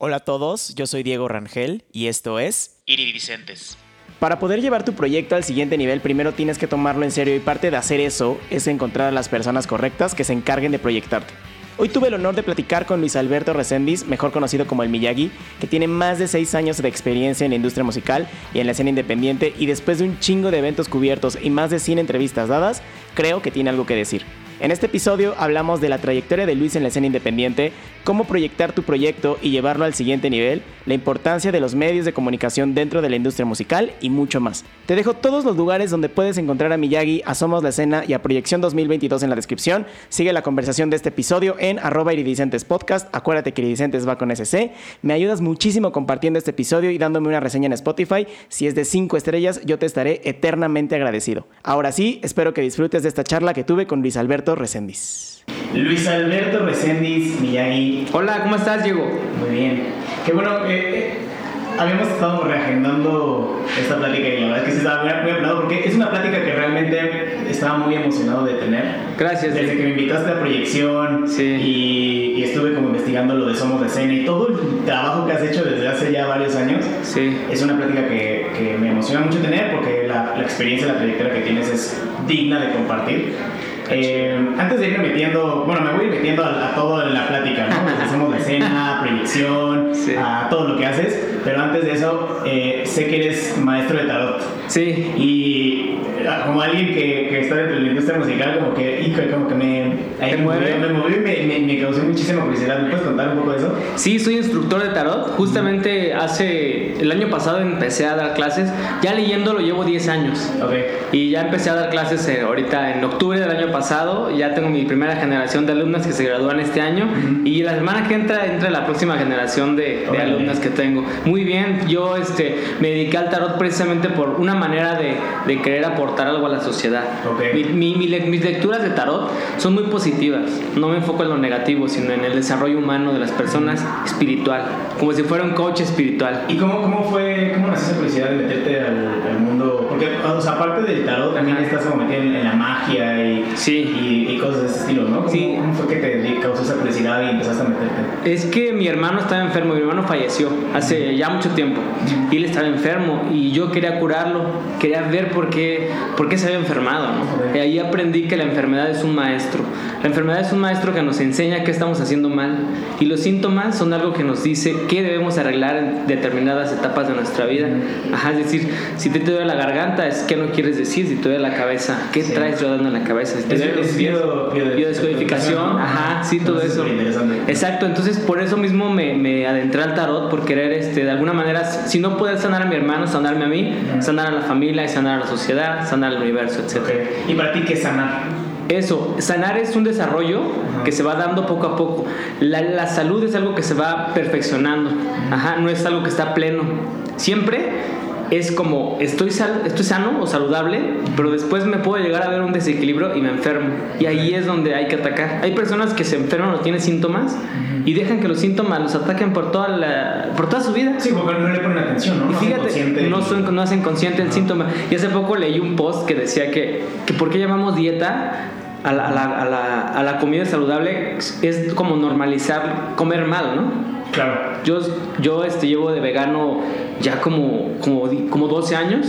Hola a todos, yo soy Diego Rangel y esto es Iridicentes. Para poder llevar tu proyecto al siguiente nivel, primero tienes que tomarlo en serio y parte de hacer eso es encontrar a las personas correctas que se encarguen de proyectarte. Hoy tuve el honor de platicar con Luis Alberto Reséndiz, mejor conocido como el Miyagi, que tiene más de 6 años de experiencia en la industria musical y en la escena independiente y después de un chingo de eventos cubiertos y más de 100 entrevistas dadas, creo que tiene algo que decir. En este episodio hablamos de la trayectoria de Luis en la escena independiente, cómo proyectar tu proyecto y llevarlo al siguiente nivel, la importancia de los medios de comunicación dentro de la industria musical y mucho más. Te dejo todos los lugares donde puedes encontrar a Miyagi, a Somos la Escena y a Proyección 2022 en la descripción. Sigue la conversación de este episodio en arroba iridicentes podcast. Acuérdate que iridicentes va con SC. Me ayudas muchísimo compartiendo este episodio y dándome una reseña en Spotify. Si es de 5 estrellas, yo te estaré eternamente agradecido. Ahora sí, espero que disfrutes de esta charla que tuve con Luis Alberto Reséndiz. Luis Alberto Reséndiz Miyagi. Hola, ¿cómo estás, Diego? Muy bien. Qué bueno, eh, eh, habíamos estado reagendando esta plática y la verdad es que sí estaba muy, muy apurado porque es una plática que realmente estaba muy emocionado de tener. Gracias. Desde que me invitaste a proyección Sí. y, y estuve como investigando lo de Somos de Escena y todo el trabajo que has hecho desde hace ya varios años. Sí. Es una plática que, que me emociona mucho tener porque la, la experiencia, la trayectoria que tienes es digna de compartir. Eh, antes de irme metiendo, bueno, me voy a ir metiendo a, a todo en la plática, ¿no? Desde Somos de escena, proyección, Sí. a todo lo que haces, pero antes de eso, eh, sé que eres maestro de tarot. Sí. Y eh, como alguien que, que está dentro de la industria musical, como que, híjole, como que me, ahí ¿Te me mueve? me movió y me, me, me causó muchísima curiosidad. ¿Me puedes contar un poco de eso? Sí, soy instructor de tarot. Justamente hace el año pasado empecé a dar clases. Ya leyéndolo llevo 10 años. Ok. Y ya empecé a dar clases eh, ahorita en octubre del año pasado. Ya tengo mi primera generación de alumnas que se gradúan este año. Ujú. Y la semana que entra entra la próxima generación de, de alumnas que tengo. Muy bien, yo este, me dediqué al tarot precisamente por una manera de, de querer aportar algo a la sociedad. Ok. Mi- mi- mi mis lecturas de tarot son muy positivas. No me enfoco en lo negativo, sino en el desarrollo humano de las personas espiritual. Como si fuera un coach espiritual. ¿Y cómo, cómo fue, cómo nació esa curiosidad de meterte al, al mundo? Porque, o sea, aparte del tarot, también Ajá. estás como metido en, en la magia y, Sí. Y, y cosas de ese estilo, ¿no? ¿Cómo, Sí. ¿Cómo fue que te causó esa curiosidad y empezaste a meterte? Es que mi hermano estaba enfermo, mi hermano falleció hace ya mucho tiempo y él estaba enfermo y yo quería curarlo, quería ver por qué, por qué se había enfermado. ¿no? Y ahí aprendí que la enfermedad es un maestro. La enfermedad es un maestro que nos enseña qué estamos haciendo mal y los síntomas son algo que nos dice qué debemos arreglar en determinadas etapas de nuestra vida. Ajá, es decir, si te, te duele la garganta es qué no quieres decir, si te duele la cabeza, qué Sí. traes rodando en la cabeza, si te Biodescodificación, ajá, sí, todo eso. Exacto, entonces por eso mismo me, me adentré al tarot, por querer, este, de alguna manera, si no poder sanar a mi hermano, sanarme a mí, sanar a la familia sanar a la sociedad, sanar al universo, etc. Ok. ¿Y para ti qué es sanar? Eso, sanar es un desarrollo Ajá. que se va dando poco a poco. La, la salud es algo que se va perfeccionando, ajá, no es algo que está pleno. Siempre es como estoy, sal- estoy sano o saludable, pero después me puedo llegar a ver un desequilibrio y me enfermo. Y ahí es donde hay que atacar. Hay personas que se enferman o tienen síntomas y dejan que los síntomas los ataquen por toda, la, por toda su vida. Sí, porque no le ponen atención, ¿no? Y No fíjate, son- no hacen consciente el síntoma. Y hace poco leí un post que decía que, que por qué llamamos dieta a la, a la- a la- a la comida saludable es como normalizar comer mal, ¿no? Claro. Yo, yo este, llevo de vegano ya como, como, como 12 años.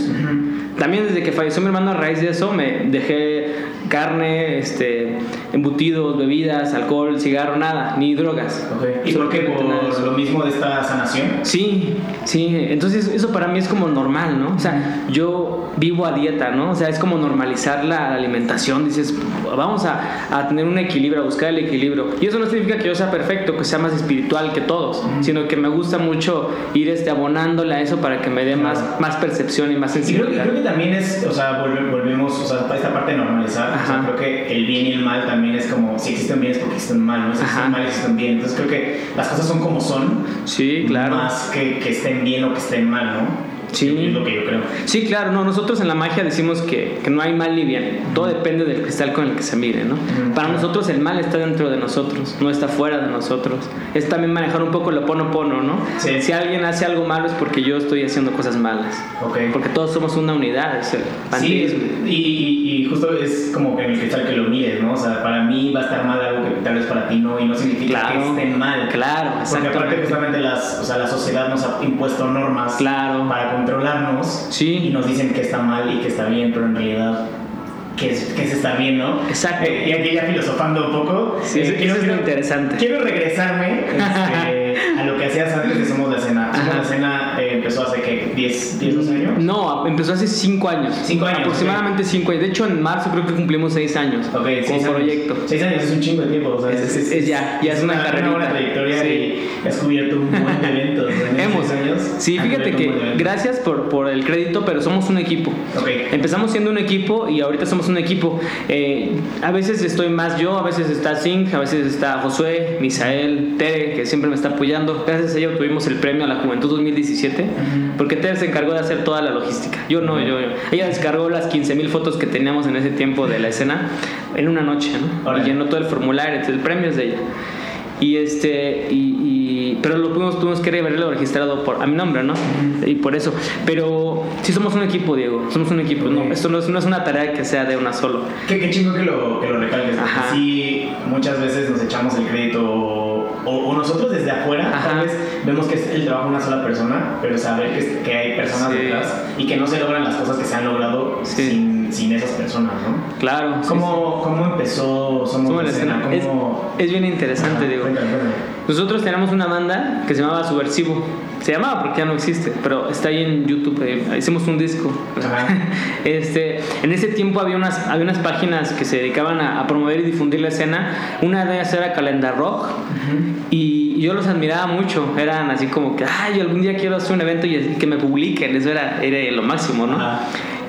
También desde que falleció mi hermano a raíz de eso me dejé carne, este, embutidos, bebidas, alcohol, cigarro, nada, ni drogas. Ok. ¿Y por qué? ¿Por lo mismo de esta sanación? Sí, sí, entonces eso para mí es como normal, ¿no? O sea, yo vivo a dieta, ¿no? O sea, es como normalizar la alimentación, dices, vamos a, a tener un equilibrio, a buscar el equilibrio. Y eso no significa que yo sea perfecto, que sea más espiritual que todos, sino que me gusta mucho ir este, abonándole a eso para que me dé más, más percepción y más Y creo, que- sensibilidad. creo que también es, o sea, volve- volvemos, o sea, esta parte de normalizar, o sea, creo que el bien y el mal también es como, si existen bienes porque existen mal, ¿no? Si existen mal, existen bien. Entonces creo que las cosas son como son, Sí, claro. más que, que estén bien o que estén mal, ¿no? Sí. Es lo que yo creo. Sí, claro, no, nosotros en la magia decimos que, que no hay mal ni bien, todo depende del cristal con el que se mire, ¿no? Para nosotros el mal está dentro de nosotros, no está fuera de nosotros. Es también manejar un poco lo pono pono, ¿no? Sí. Si alguien hace algo malo es porque yo estoy haciendo cosas malas. Ok. Porque todos somos una unidad, es el Sí, panteísmo. y, y, y justo es como que en el cristal que lo mides, ¿no? O sea, para mí va a estar mal algo que tal vez para ti no, y no significa que esté mal. Claro, Porque aparte justamente las, o sea, la sociedad nos ha impuesto normas Claro. para controlarnos Sí. y nos dicen que está mal y que está bien, pero en realidad que es, que es estar bien, ¿no? Exacto. Eh, y aquí ya filosofando un poco. Sí, eh, eso- es lo interesante. Quiero regresarme este, a lo que hacías antes de Somos la Escena. La Escena eh, empezó hace que 10, 10, 12 años. No, empezó hace cinco años. Cinco años, Aproximadamente cinco años. De hecho, en marzo creo que cumplimos seis años Ok, seis como años. proyecto. Seis años es un chingo de tiempo. O sea, Es- es- es ya, ya es una carrerita. buena trayectoria Sí. y has cubierto un buen esos Hemos. seis años Sí, fíjate que gracias por, por el crédito, pero somos un equipo. Ok. Empezamos siendo un equipo y ahorita somos un equipo. Eh, a veces estoy más yo, a veces está Zink, a veces está Josué, Misael, Tere, que siempre me está apoyando. Gracias a ella obtuvimos el premio a la Juventud 2017, porque Tere se encargó de hacer toda la logística. Yo no, yo, yo. Ella descargó las 15.000 fotos que teníamos en ese tiempo de la escena en una noche, ¿no? Y llenó todo el formulario, entonces el premio es de ella. Y este, y, y- pero lo tuvimos, tuvimos que haberlo registrado por, a mi nombre, ¿no? Y por eso. Pero sí somos un equipo, Diego, somos un equipo. No, esto no es, no es una tarea que sea de una solo. Qué, qué chingo que lo, que lo recalques. Ajá. Sí, muchas veces nos echamos el crédito o, o nosotros desde afuera Ajá. tal vez vemos que es el trabajo de una sola persona, pero saber que, que hay personas Sí. detrás y que no se logran las cosas que se han logrado Sí. sin, sin esas personas, ¿no? Claro. sí, ¿Cómo, ¿Cómo empezó Somos, sí. Somos la la escena? escena. Es, ¿Cómo... es bien interesante, Ajá, Diego. cuéntame, cuéntame. Nosotros teníamos una banda que se llamaba Subversivo. Se llamaba porque ya no existe, pero está ahí en YouTube. eh, hicimos un disco. Este, en ese tiempo había unas, había unas páginas que se dedicaban a, a promover y difundir la escena. Una de ellas era Calendar Rock. Y yo los admiraba mucho. Eran así como que, ay, algún día quiero hacer un evento y que me publiquen. Eso era, era lo máximo, ¿no?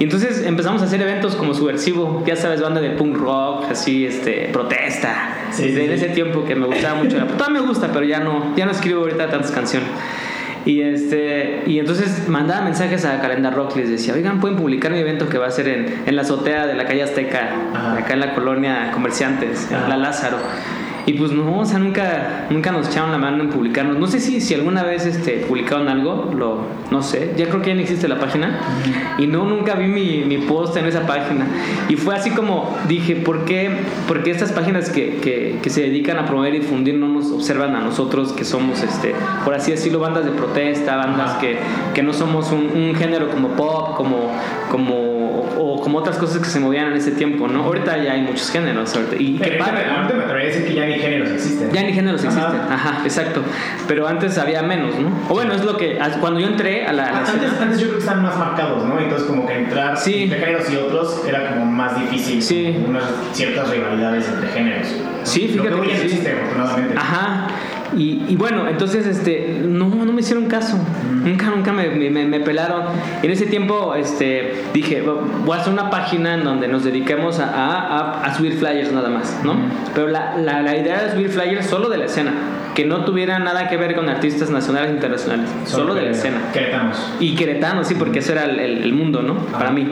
Y entonces empezamos a hacer eventos como Subversivo, ya sabes, banda de punk rock, así, este, protesta. Sí, Desde ese tiempo que me gustaba mucho. Todavía me gusta, pero ya no, ya no escribo ahorita tantas canciones. Y, este, y entonces mandaba mensajes a Calendar Rock, les decía, oigan, pueden publicar mi evento que va a ser en, en la azotea de la calle Azteca, Ajá. acá en la colonia Comerciantes, en la Lázaro. Y pues no, o sea, nunca, nunca nos echaron la mano en publicarnos. No sé si, si alguna vez este, publicaron algo, lo, no sé, ya creo que ya no existe la página. Y no, nunca vi mi, mi post en esa página. Y fue así como dije, ¿por qué, por qué estas páginas que, que, que se dedican a promover y difundir no nos observan a nosotros que somos, este, por así decirlo, bandas de protesta, bandas que, que no somos un, un género como pop, como, como, como otras cosas que se movían en ese tiempo, ¿no? Ahorita ya hay muchos géneros. ahorita, Y qué padre, ahorita me- atrevería a decir que ya ni géneros existen. Ya ni géneros Ajá. existen. Ajá, exacto. Pero antes había menos, ¿no? O bueno, es lo que. Cuando yo entré a la. a la Antes, escena- antes yo creo que están más marcados, ¿no? Entonces como que entrar Sí. entre géneros y otros era como más difícil. Sí. Unas ciertas rivalidades entre géneros. Sí, Lo fíjate que hoy ya sí. existe, afortunadamente. Ajá. Y, y bueno, entonces, este, no, no me hicieron caso. Nunca, nunca me, me, me pelaron. En ese tiempo, este, dije, voy a hacer una página en donde nos dediquemos a, a, a subir flyers nada más, ¿no? Pero la, la, la idea era subir flyers solo de la escena, que no tuviera nada que ver con artistas nacionales e internacionales, solo, de la escena. Queretanos. Y queretano, sí, porque ese era el, el- el mundo, ¿no? Ajá. Para mí.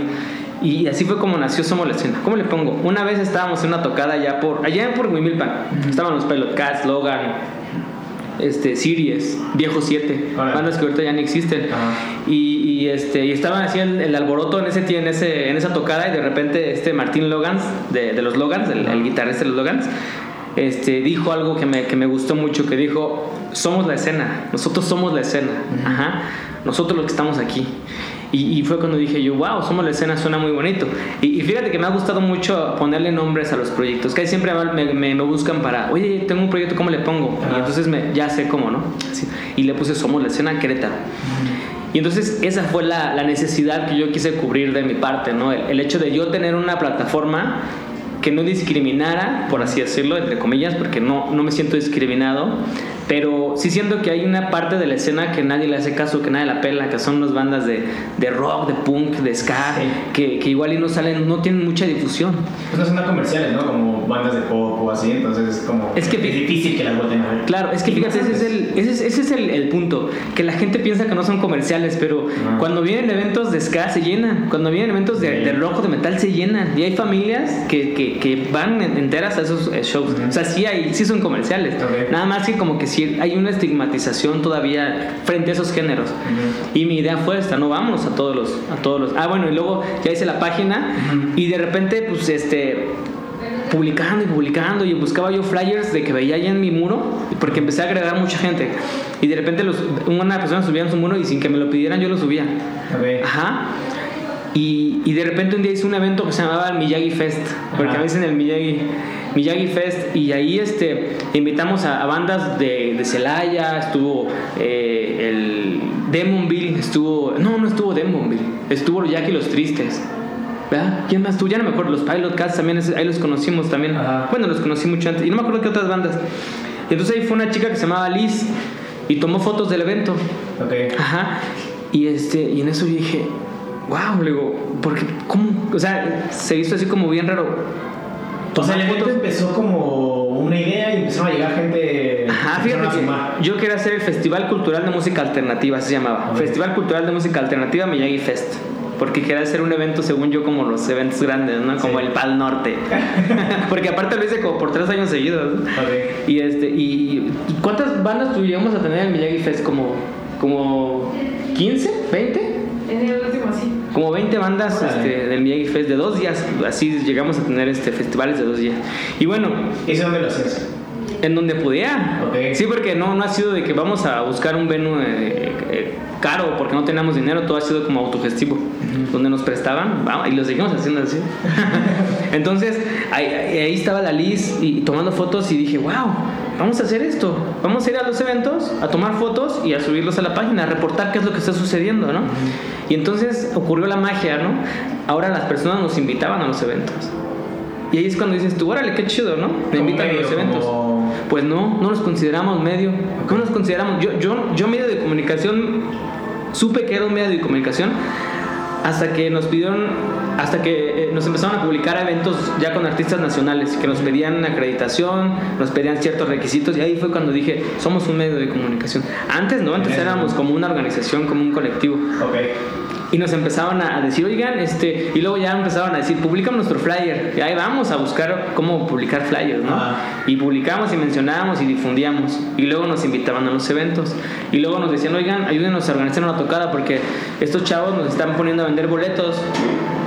Y así fue como nació Somos la Escena. ¿Cómo le pongo? Una vez estábamos en una tocada allá por, allá por Huimilpan. Estaban los Pilot Cats, Logan, este, Series, Viejo 7, Órale. bandas que ahorita ya no existen. Y, y, este, y estaban así el, el alboroto en, ese, en, ese, en esa tocada y de repente este Martín Logans, de, de los Logans, el, el guitarrista de los Logans, este, dijo algo que me, que me gustó mucho, que dijo, somos la escena, nosotros somos la escena, Ajá, nosotros los que estamos aquí. Y, y fue cuando dije yo, wow, somos la escena, suena muy bonito. Y, y fíjate que me ha gustado mucho ponerle nombres a los proyectos, que siempre me, me, me buscan para, oye, tengo un proyecto, ¿cómo le pongo? Y Ajá. entonces me, ya sé cómo, ¿no? Así. Y le puse Somos la escena Querétaro. Y entonces esa fue la, la necesidad que yo quise cubrir de mi parte, ¿no? El, el hecho de yo tener una plataforma que no discriminara, por así decirlo, entre comillas, porque no, no me siento discriminado, Pero sí siento que hay una parte de la escena que nadie le hace caso, que nadie la pela, que son las bandas de, de rock, de punk, de ska, Sí. que, que igual y no salen, no tienen mucha difusión. Pues no son tan comerciales, ¿no? Como bandas de pop o así, entonces es como. Es que- difícil que las vuelten a ver. Claro, es que fíjate, ese es el, ese es, ese es el, el punto, que la gente piensa que no son comerciales, pero Ah. cuando vienen eventos de ska se llenan, cuando vienen eventos de, Sí. de rock o de metal se llenan, y hay familias que, que, que van en- enteras a esos eh, shows, Ujú. o sea, sí, hay, sí son comerciales, Ok. nada más que como que sí hay una estigmatización todavía frente a esos géneros, Ujú. y mi idea fue esta, no vamos a todos los, a todos los, ah bueno, y luego ya hice la página, Ujú. y de repente pues este publicando y publicando y buscaba yo flyers de que veía ahí en mi muro porque empecé a agregar mucha gente y de repente los, una persona subía en su muro y sin que me lo pidieran yo lo subía Ok. ajá y, y de repente un día hice un evento que se llamaba el Miyagi Fest porque Ajá. me dicen el Miyagi Miyagi Fest y ahí este invitamos a, a bandas de, de Celaya estuvo eh, el Demonville estuvo no no estuvo Demonville estuvo Jack y los Tristes ¿Verdad? ¿Quién más tú? Ya no me acuerdo. Los Pilot Cats también, ahí los conocimos también. Ajá. Bueno, los conocí mucho antes. Y no me acuerdo qué otras bandas. Y entonces ahí fue una chica que se llamaba Liz y tomó fotos del evento. Ok. Ajá. Y, este, y en eso yo dije, wow, le digo, porque, ¿cómo? O sea, se hizo así como bien raro. O sea, el evento fotos. empezó como una idea y empezaron a llegar gente. Ajá, fíjate que yo quería hacer el Festival Cultural de Música Alternativa, así se llamaba. Festival Cultural de Música Alternativa Miyagi Fest. Porque quería hacer un evento, según yo, como los eventos grandes, ¿no? Como Sí. el Pal Norte. Porque aparte lo hice como por tres años seguidos. ¿no? Ok. Y este, y ¿cuántas bandas llegamos a tener en Miyagi Fest? Como, como 15, 20? En el último, sí. Como 20 bandas este, del Miyagi Fest de dos días. Así llegamos a tener este, festivales de dos días. Y bueno, ¿Y ese dónde lo hacías? en donde pudiera. Ok. Sí, porque no, no ha sido de que vamos a buscar un venue eh, eh, caro porque no teníamos dinero, todo ha sido como autogestivo. Donde nos prestaban, vamos, y lo seguimos haciendo así. Entonces, ahí, ahí estaba la Liz y tomando fotos y dije, wow, vamos a hacer esto. Vamos a ir a los eventos, a tomar fotos y a subirlos a la página, a reportar qué es lo que está sucediendo, ¿no? Y entonces ocurrió la magia, ¿no? Ahora las personas nos invitaban a los eventos. Y ahí es cuando dices tú, órale, qué chido, ¿no? Me invitan a medio, los eventos. como- Pues no, no nos consideramos medio. No nos consideramos. Yo, yo, yo medio de comunicación, supe que era un medio de comunicación hasta que nos pidieron, hasta que eh, nos empezaron a publicar eventos ya con artistas nacionales, que nos pedían acreditación, nos pedían ciertos requisitos y ahí fue cuando dije, somos un medio de comunicación. Antes no, antes éramos como una organización, como un colectivo. Ok. Y nos empezaban a decir, oigan, este, y luego ya empezaban a decir, publica nuestro flyer. Y ahí vamos a buscar cómo publicar flyers, ¿no? Y publicamos y mencionábamos y difundíamos. Y luego nos invitaban a los eventos. Y luego nos decían, oigan, ayúdenos a organizar una tocada porque estos chavos nos están poniendo a vender boletos.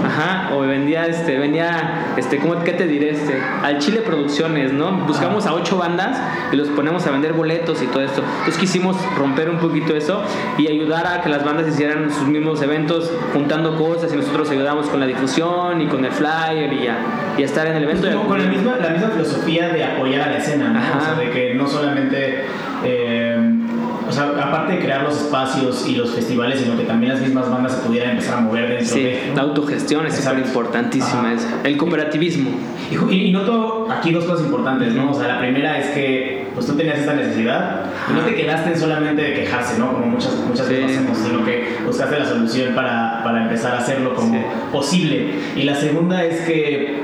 Ajá, o vendía, este, venía, este, ¿cómo, ¿qué te diré? Este, al Chile Producciones, ¿no? Buscamos a ocho bandas y los ponemos a vender boletos y todo esto. Entonces quisimos romper un poquito eso y ayudar a que las bandas hicieran sus mismos eventos juntando cosas y nosotros ayudamos con la difusión y con el flyer y a, y a estar en el evento. Pues como con la misma, la misma filosofía de apoyar a la escena, ¿no? O sea, de que no solamente. eh, crear los espacios y los festivales, sino que también las mismas bandas se pudieran empezar a mover dentro Sí, de. la autogestión es súper importantísima. El cooperativismo. Y, y noto aquí dos cosas importantes, ¿no? O sea, la primera es que pues tú tenías esta necesidad y no te quedaste en solamente de quejarse, ¿no? Como muchas, muchas Sí. veces hacemos, sino que buscaste la solución para, para empezar a hacerlo como Sí. posible. Y la segunda es que,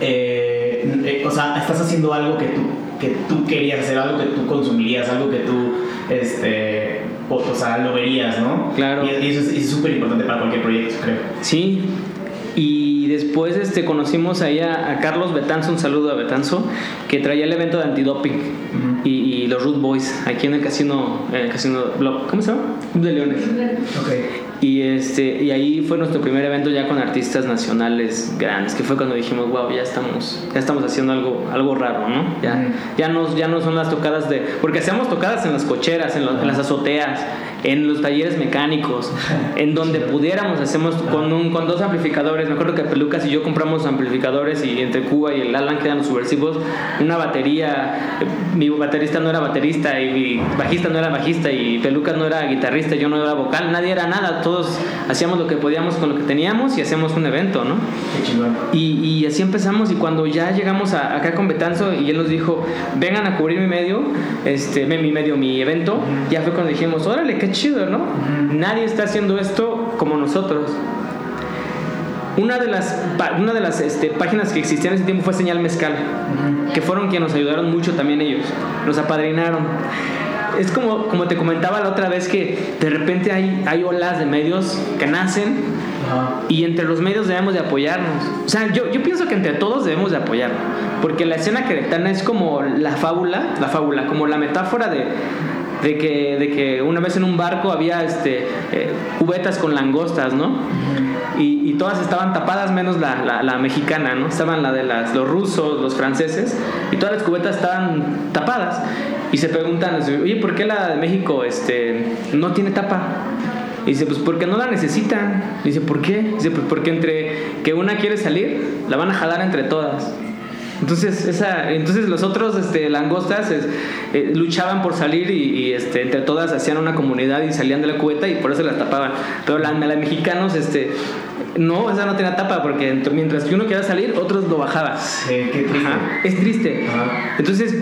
eh, eh, o sea, estás haciendo algo que tú, que tú querías hacer, algo que tú consumirías, algo que tú, este, o, o sea, lo verías, ¿no? Claro. Y, y eso es súper importante para cualquier proyecto, creo. Sí. Y después este, conocimos ahí a, a Carlos Betanzo, un saludo a Betanzo, que traía el evento de antidoping y, y los Root Boys aquí en el casino, en el casino Block. ¿Cómo se llama? Club de Leones. Ok. Y, este, y ahí fue nuestro primer evento ya con artistas nacionales grandes, que fue cuando dijimos, wow, ya estamos, ya estamos haciendo algo, algo raro, ¿no? Ya, ya, no, ya no son las tocadas de... Porque hacíamos tocadas en las cocheras, en, los- en las azoteas, en los talleres mecánicos, en donde pudiéramos, hacemos con, un, con dos amplificadores. Me acuerdo que Pelucas y yo compramos amplificadores y entre Cuba y el Alan, que eran los subversivos, una batería. Mi baterista no era baterista y mi bajista no era bajista y Pelucas no era guitarrista, yo no era vocal, nadie era nada. Todos hacíamos lo que podíamos con lo que teníamos y hacíamos un evento, ¿no? Y, y así empezamos y cuando ya llegamos a- acá con Betanzo y él nos dijo, vengan a cubrir mi medio, este, mi medio, mi evento, ya fue cuando dijimos, órale, qué chido, ¿no? Nadie está haciendo esto como nosotros. Una de las, una de las este, páginas que existían en ese tiempo fue Señal Mezcal, que fueron quienes nos ayudaron mucho también ellos, nos apadrinaron. Es como, como te comentaba la otra vez que de repente hay, hay olas de medios que nacen y entre los medios debemos de apoyarnos. O sea, yo, yo pienso que entre todos debemos de apoyarnos. Porque la escena queretana es como la fábula, la fábula, como la metáfora de, de, que, de que una vez en un barco había este, eh, cubetas con langostas, ¿no? Y, y todas estaban tapadas menos la, la, mexicana, ¿no? Estaban la de las, los rusos, los franceses, y todas las cubetas estaban tapadas. Y se preguntan, oye, ¿por qué la de México este, no tiene tapa? Y dice, pues porque no la necesitan. Dice, ¿por qué? Dice, pues porque entre que una quiere salir, la van a jalar entre todas. Entonces, esa, entonces los otros este, langostas es- eh, luchaban por salir y, y, este, entre todas hacían una comunidad y salían de la cubeta y por eso las tapaban. Pero la, la mexicanos, este, no, esa no tenía tapa porque ent- mientras que uno quería salir, otros lo bajaban. Sí, qué triste. Ajá, es triste. Ajá. Entonces,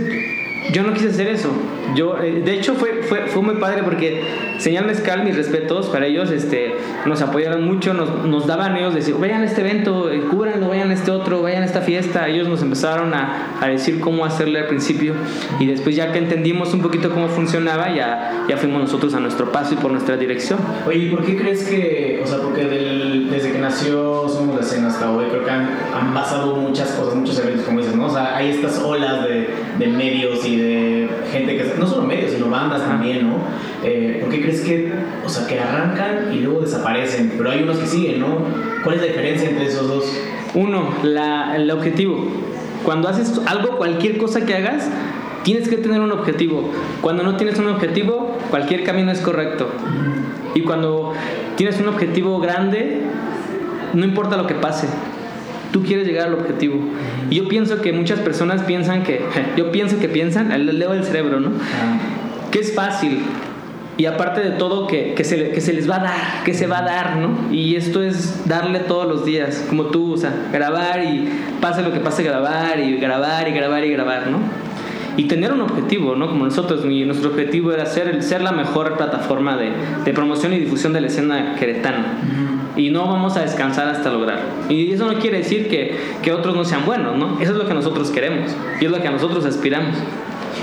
yo no quise hacer eso. Yo, eh, de hecho, fue, fue, fue muy padre porque Señal Mezcal, mis respetos para ellos, este, nos apoyaron mucho, nos, nos daban ellos, decir, vayan a este evento, eh, cúbranlo, vayan a este otro, vayan a esta fiesta. Ellos nos empezaron a, a decir cómo hacerle al principio y después ya que entendimos un poquito cómo funcionaba, ya, ya fuimos nosotros a nuestro paso y por nuestra dirección. Oye, ¿y por qué crees que, o sea, porque del- desde que nació Somos la Escena hasta hoy, creo que han, han pasado muchas cosas, muchos eventos, como dices, ¿no? O sea, hay estas olas de, de medios y de gente que, no solo medios, sino bandas también, ¿no? Eh, ¿Por qué crees que, o sea, que arrancan y luego desaparecen? Pero hay unos que siguen, ¿no? ¿Cuál es la diferencia entre esos dos? Uno, la, el objetivo. Cuando haces algo, cualquier cosa que hagas, tienes que tener un objetivo. Cuando no tienes un objetivo, cualquier camino es correcto. Y cuando tienes un objetivo grande, no importa lo que pase, tú quieres llegar al objetivo. Y yo pienso que muchas personas piensan que, yo pienso que piensan, leo el cerebro, ¿no? que es fácil y aparte de todo que, que, se, le- que se les va a dar, que se va a dar, ¿no? Y esto es darle todos los días, como tú, o sea, grabar y pase lo que pase, grabar y grabar y grabar y grabar, ¿no? Y tener un objetivo, ¿no? Como nosotros, nuestro objetivo era ser, ser la mejor plataforma de, de promoción y difusión de la escena queretana. Y no vamos a descansar hasta lograrlo. Y eso no quiere decir que, que otros no sean buenos, ¿no? Eso es lo que nosotros queremos y es lo que nosotros aspiramos.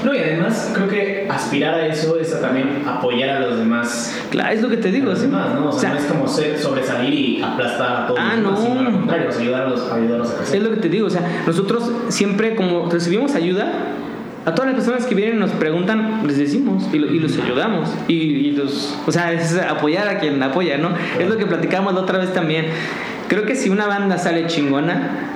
No, y además creo que aspirar a eso es también apoyar a los demás. Claro, es lo que te a digo, los ¿sí? demás, ¿no? O sea, O sea, no es como ser- sobresalir y aplastar a todos Ah, los demás, no. sino al contrario, ayudarlos, ayudarlos a crecer. Es lo que te digo, o sea, nosotros siempre como recibimos ayuda, a todas las personas que vienen y nos preguntan, les decimos y, lo- y los ayudamos. Y, y los, o sea, es apoyar a quien apoya, ¿no? Es lo que platicamos la otra vez también. Creo que si una banda sale chingona,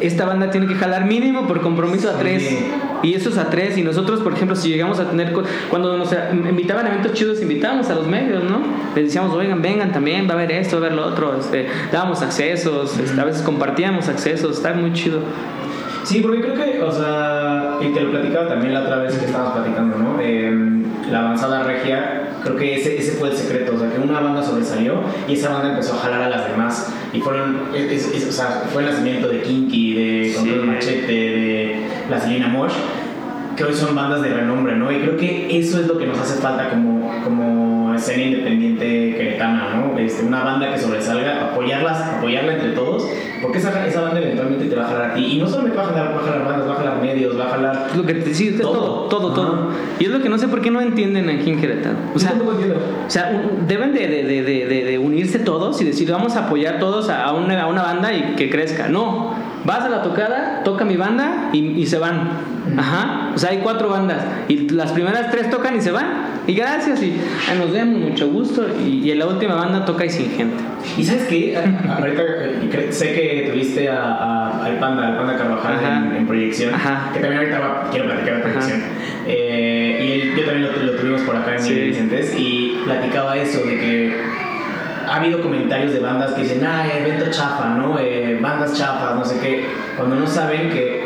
esta banda tiene que jalar mínimo por compromiso a tres. Y eso es a tres. Y nosotros, por ejemplo, si llegamos a tener. Cuando nos invitaban a eventos chidos, invitábamos a los medios, ¿no? Les decíamos, oigan, vengan también, va a haber esto, va a haber lo otro. Este, dábamos accesos, este, a veces compartíamos accesos, está muy chido. Sí, porque creo que, o sea, y te lo platicaba también la otra vez que estábamos platicando, ¿no? Eh, la avanzada regia, creo que ese, ese fue el secreto, o sea, que una banda sobresalió y esa banda empezó a jalar a las demás. Y fueron, es- es- o sea, fue el nacimiento de Kinky, de Control Sí. Machete, de La Selena Mosh, que hoy son bandas de renombre, ¿no? Y creo que eso es lo que nos hace falta como, como escena independiente queretana, ¿no? Este, una banda que sobresalga, apoyarlas, apoyarla entre todos, porque esa, esa banda eventualmente te va a jalar a ti. Y no solamente va a jalar, va a jalar bandas, va a jalar medios, va a jalar... Lo que te sí, es todo, Todo. todo, todo. Y es lo que no sé por qué no entienden aquí en Querétaro. O sea. O sea, deben de, de- de- de- de- de unirse todos y decir, vamos a apoyar todos a una, a una banda y que crezca. No, vas a la tocada, toca mi banda y, y se van. Ajá. O sea, hay cuatro bandas y las primeras tres tocan y se van. Y gracias y ah, nos vemos, mucho gusto. Y, y en la última banda toca y sin gente. ¿Y sabes qué? A- Ahorita eh, sé que tuviste a, a- al Panda, al Panda Carvajal en, en proyección, Ajá. que también ahorita va- quiero platicar de proyección. Eh, y él yo también lo, lo tuvimos por acá en Sí. Vicentes y platicaba eso de que ha habido comentarios de bandas que dicen, ah, evento chafa, ¿no? Eh, bandas chafas, no sé qué, cuando no saben que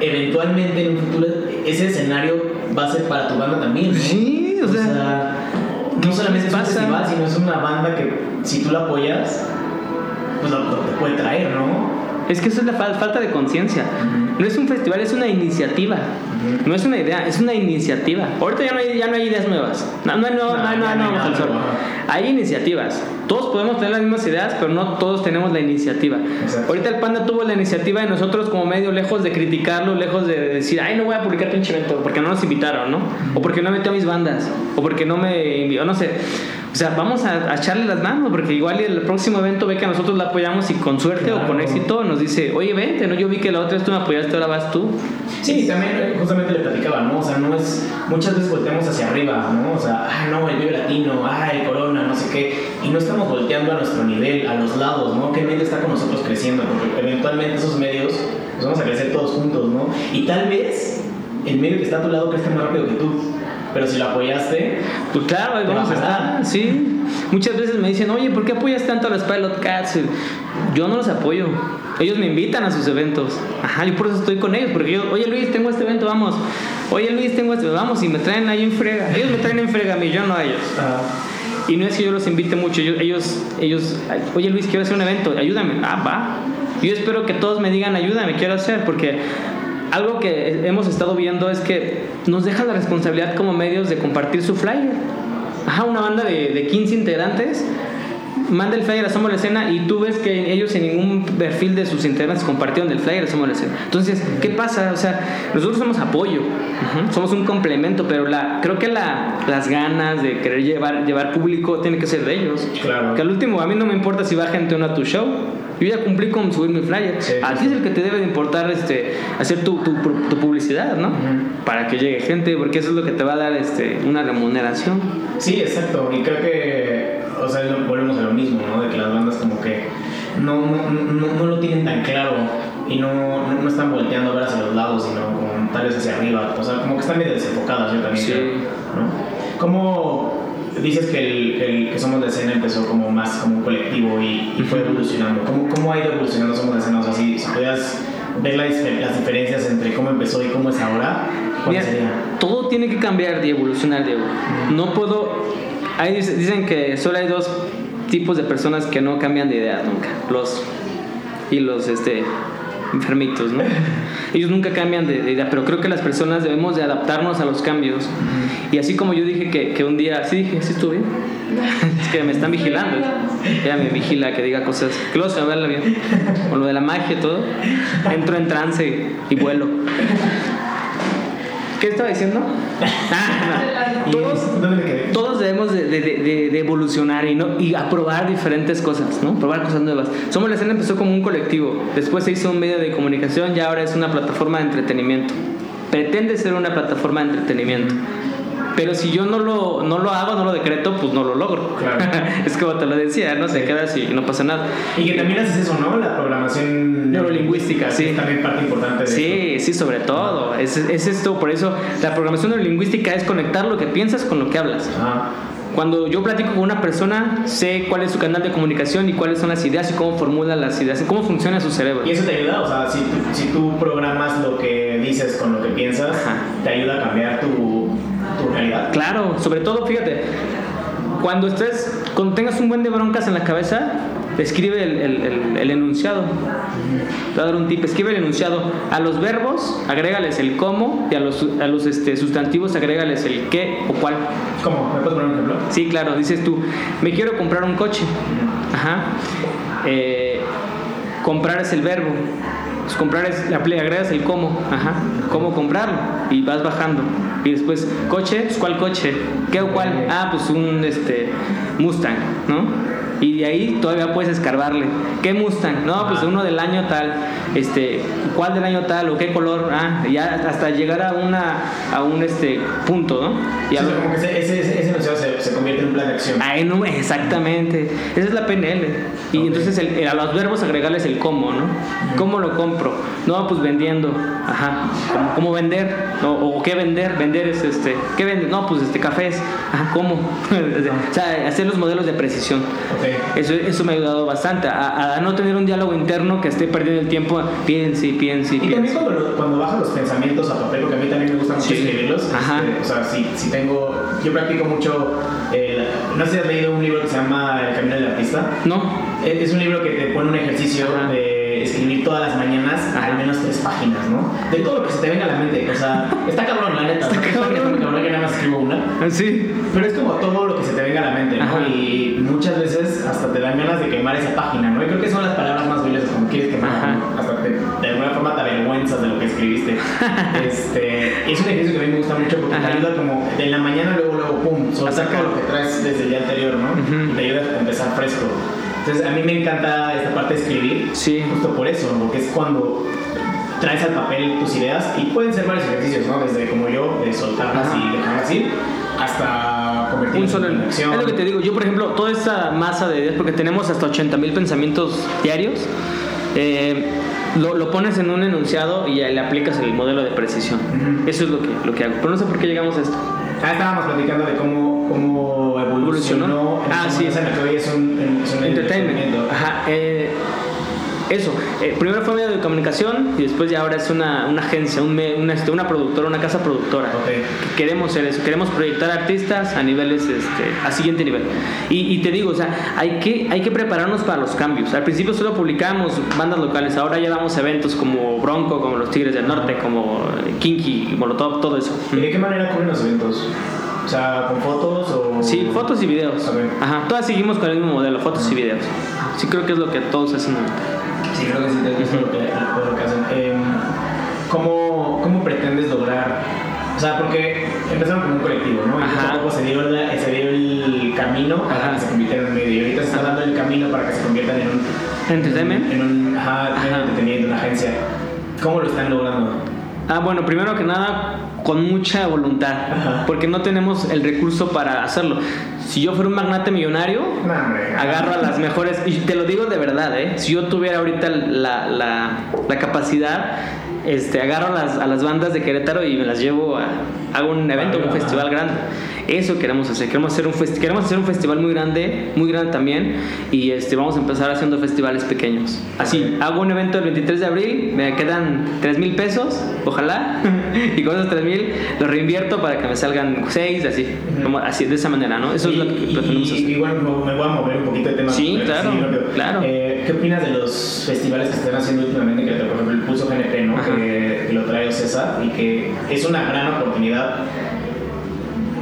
eventualmente en un futuro ese escenario va a ser para tu banda también, ¿no? Sí, o sea, no solamente es un festival, sino es una banda que si tú la apoyas, pues lo, lo te puede traer, ¿no? Es que eso es la fal- falta de conciencia. No es un festival, es una iniciativa. No es una idea, es una iniciativa. Ahorita ya no hay, ya no hay ideas nuevas. No, no, hay no, no, hay ya nada no hay iniciativas. Todos podemos tener las mismas ideas, pero no todos tenemos la iniciativa. Exacto. Ahorita el Panda tuvo la iniciativa y nosotros como medio lejos de criticarlo, lejos de decir, ay, no voy a publicar pinche evento porque no nos invitaron, ¿no? O porque no metió a mis bandas, o porque no me envió, no sé. O sea, vamos a, a echarle las manos porque igual el próximo evento ve que nosotros la apoyamos y con suerte o con Claro. éxito nos dice, oye, vente, ¿no? Yo vi que la otra vez tú me apoyaste, ahora vas tú. Sí, también eh, justamente le platicaba, ¿no? O sea, no es. Muchas veces volteamos hacia arriba, ¿no? O sea, ah, no, el Vive Latino, ah, el Corona, no sé qué. Y no estamos volteando a nuestro nivel, a los lados, ¿no? ¿Qué medio está con nosotros creciendo? Porque eventualmente esos medios, pues vamos a crecer todos juntos, ¿no? Y tal vez el medio que está a tu lado crezca más rápido que tú. Pero si lo apoyaste, Pues claro, ahí vamos a estar. Sí. Muchas veces me dicen, oye, ¿por qué apoyas tanto a los Pilot Cats? Yo no los apoyo. Ellos me invitan a sus eventos. Ajá, yo por eso estoy con ellos. Porque yo, oye Luis, tengo este evento, vamos. Oye Luis, tengo este, vamos. Y me traen ahí en frega. Ellos me traen en frega a mí, yo no a ellos. ah, Y no es que yo los invite mucho, yo- ellos, ellos, oye Luis, quiero hacer un evento, ayúdame. Ah, va. Yo espero que todos me digan, ayúdame, quiero hacer, porque algo que hemos estado viendo es que nos deja la responsabilidad como medios de compartir su flyer. Ajá, una banda de, de 15 integrantes manda el flyer a Somos la Escena y tú ves que ellos en ningún perfil de sus integrantes compartieron el flyer a Somos la Escena. Entonces, ¿qué pasa? O sea, nosotros somos apoyo, ujú, somos un complemento, pero la, creo que la, las ganas de querer llevar, llevar público tiene que ser de ellos. Claro. Que al último, a mí no me importa si va gente o no a tu show. Yo ya cumplí con subir mi flyer. Sí, a ti es el que te debe de importar este, hacer tu, tu, tu publicidad, ¿no? Para que llegue gente, porque eso es lo que te va a dar este, una remuneración. Sí, exacto. Y creo que, o sea, volvemos a lo mismo, ¿no? De que las bandas como que no, no, no, no lo tienen tan claro y no, no, no están volteando a ver hacia los lados, sino como tal vez hacia arriba. O sea, como que están medio desenfocadas, yo también Sí. creo, ¿no? ¿Cómo dices que, el, el que Somos de Escena empezó como más como un colectivo y, y fue evolucionando? ¿Cómo, ¿Cómo ha ido evolucionando Somos de Escena? O sea, si, si pudieras ver la las diferencias entre cómo empezó y cómo es ahora, ¿cuáles Mira, serían? todo tiene que cambiar y evolucionar, Diego. No puedo. Ahí dice- dicen que solo hay dos tipos de personas que no cambian de idea nunca: los y los este, enfermitos, ¿no? Ellos nunca cambian de, de idea, pero creo que las personas debemos de adaptarnos a los cambios. Y así como yo dije que, que un día, sí dije, sí estuve es que me están vigilando. Ella me vigila que diga cosas. Que luego se me va el avión. Con lo de la magia y todo. Entro en trance y vuelo. ¿Qué estaba diciendo? Ah, no. ¿Y Todos, debemos de, de- de- de evolucionar y, ¿no? y a probar diferentes cosas, ¿no? Probar cosas nuevas. Somos la escena empezó como un colectivo, después se hizo un medio de comunicación y ahora es una plataforma de entretenimiento. Pretende ser una plataforma de entretenimiento. Pero si yo no lo, no lo hago, no lo decreto, pues no lo logro. Claro. es como te lo decía, ¿no? Se queda así y no pasa nada. Y que también haces eso, ¿no? La programación Neurolingüística, sí. Es también parte importante de. Sí, sí, sobre todo. Es, es esto, por eso la programación neurolingüística es conectar lo que piensas con lo que hablas. Ajá. Cuando yo platico con una persona, sé cuál es su canal de comunicación y cuáles son las ideas y cómo formula las ideas y cómo funciona su cerebro. Y eso te ayuda, o sea, si si tú programas lo que dices con lo que piensas, Ajá. te ayuda a cambiar tu, tu realidad. Claro, sobre todo, fíjate, cuando estés, cuando tengas un buen de broncas en la cabeza, escribe el, el- el- el enunciado. Te voy a dar un tip, escribe el enunciado. A los verbos, agrégales el cómo y a los, a los este, sustantivos, agrégales el qué o cuál. ¿Cómo? ¿Me puedes poner un ejemplo? Sí, claro, dices tú, me quiero comprar un coche. Ajá. Eh, comprar es el verbo. Pues comprar es, le agregas el cómo. Ajá. ¿Cómo comprarlo? Y vas bajando. Y después, coche, pues, ¿cuál coche? ¿Qué o cuál? Ah, pues un este, Mustang, ¿no? Y de ahí todavía puedes escarbarle. ¿Qué Mustang? No, pues uno del año tal. Este, ¿cuál del año tal o qué color? Ah, ya hasta llegar a una a un este punto, ¿no? Y sí, como que ese, ese, ese se, se, convierte en un plan de acción. Ay, no, exactamente. Esa es la PNL. Y entonces el, a los verbos agregarles el cómo, ¿no? ¿Cómo lo compro? No, pues vendiendo. Ajá. ¿Cómo, cómo vender? ¿O, ¿O, qué vender? Vender es este. ¿Qué vender? No, pues este cafés. Ajá, ¿cómo? o sea, hacer los modelos de precisión. Okay. Eso, eso me ha ayudado bastante. A, a, no tener un diálogo interno que esté perdiendo el tiempo. Piense y piense y Y también cuando, cuando bajas los pensamientos a papel, porque a mí también me gusta mucho Sí. escribirlos. Ajá. este, o sea, si, si tengo. Yo practico mucho. eh, no sé si has leído un libro que se llama El Camino del Artista. No. Es es un libro que te pone un ejercicio Ajá. de escribir todas las mañanas al menos tres páginas, ¿no? De todo lo que se te venga a la mente. O sea, está cabrón, la neta. Está cabrón. cabrón que nada más escribo una. Sí. Pero es como todo lo que se te venga a la mente, ¿no? Ajá. Y muchas veces hasta te dan ganas de quemar esa página, ¿no? Y creo que son las palabras más bellas como quieres quemar. ¿no? Hasta te- de alguna forma te avergüenzas de lo que escribiste. este, es un ejercicio que a mí me gusta mucho porque Ajá. te ayuda como de la mañana luego, luego, pum, soltar todo lo que traes desde el día anterior, ¿no? Ujú. Y te ayuda a empezar fresco. Entonces a mí me encanta esta parte de escribir, Sí. justo por eso, porque es cuando traes al papel tus ideas y pueden ser varios ejercicios, ¿no? Desde como yo, de soltarlas Ajá. y dejarlas ir, hasta convertirlas en acción. Es lo que te digo. Yo, por ejemplo, toda esa masa de ideas, porque tenemos hasta 80 mil pensamientos diarios, eh, lo, lo pones en un enunciado y le aplicas el modelo de precisión. Ujú. Eso es lo que, lo que hago. Pero no sé por qué llegamos a esto. Ah, estábamos platicando de cómo, cómo evolucionó. Ah, sí. esa que hoy es un, es un Entretenimiento. Ajá. eh, eso. eh, primero fue medio de comunicación y después ya ahora es una, una agencia, un una, este, una productora, una casa productora. Ok. Que queremos ser eso, queremos proyectar artistas a niveles, este, a siguiente nivel. Y, y te digo, o sea, hay que, hay que prepararnos para los cambios. Al principio solo publicábamos bandas locales, ahora ya damos eventos como Bronco, como los Tigres del Norte, como Kinky, Molotov, todo eso. ¿Y de qué manera cubren los eventos? O sea, ¿con fotos o...? Sí, fotos y videos. Ajá, todas seguimos con el mismo modelo, fotos y videos. Sí creo que es lo que todos hacen ahorita. Sí, creo que sí te lo que hacen. Em, ¿cómo, ¿Cómo pretendes lograr...? O sea, porque empezaron como un colectivo, ¿no? Y Ajá. a poco se dio, la- se dio el camino para que se convirtiera en medio. Y ahorita se está dando el camino para que se conviertan en un... Entertainment. En un... Ajá, en un Ajá. entretenimiento, una agencia. ¿Cómo lo están logrando? Ah, bueno, primero que nada, con mucha voluntad, Ajá. porque no tenemos el recurso para hacerlo. Si yo fuera un magnate millonario, No, agarro a las mejores, y te lo digo de verdad, ¿eh? si yo tuviera ahorita la, la, la capacidad, este, agarro a las, a las bandas de Querétaro y me las llevo a, hago un evento, un festival grande. Eso queremos hacer, queremos hacer un queremos hacer un festival muy grande, muy grande también, y este, vamos a empezar haciendo festivales pequeños. Así, hago un evento el 23 de abril, me quedan 3 mil pesos, ojalá, y con esos 3 mil los reinvierto para que me salgan 6, así, como, así, de esa manera, ¿no? Eso es lo que Y- pretendemos y- hacer. Igual me voy a mover un poquito de tema. Sí, claro, rápido. claro. Eh, ¿Qué opinas de los festivales que están haciendo últimamente? Que por ejemplo el Pulso GNP, ¿no? Que, que lo trae César y que es una gran oportunidad.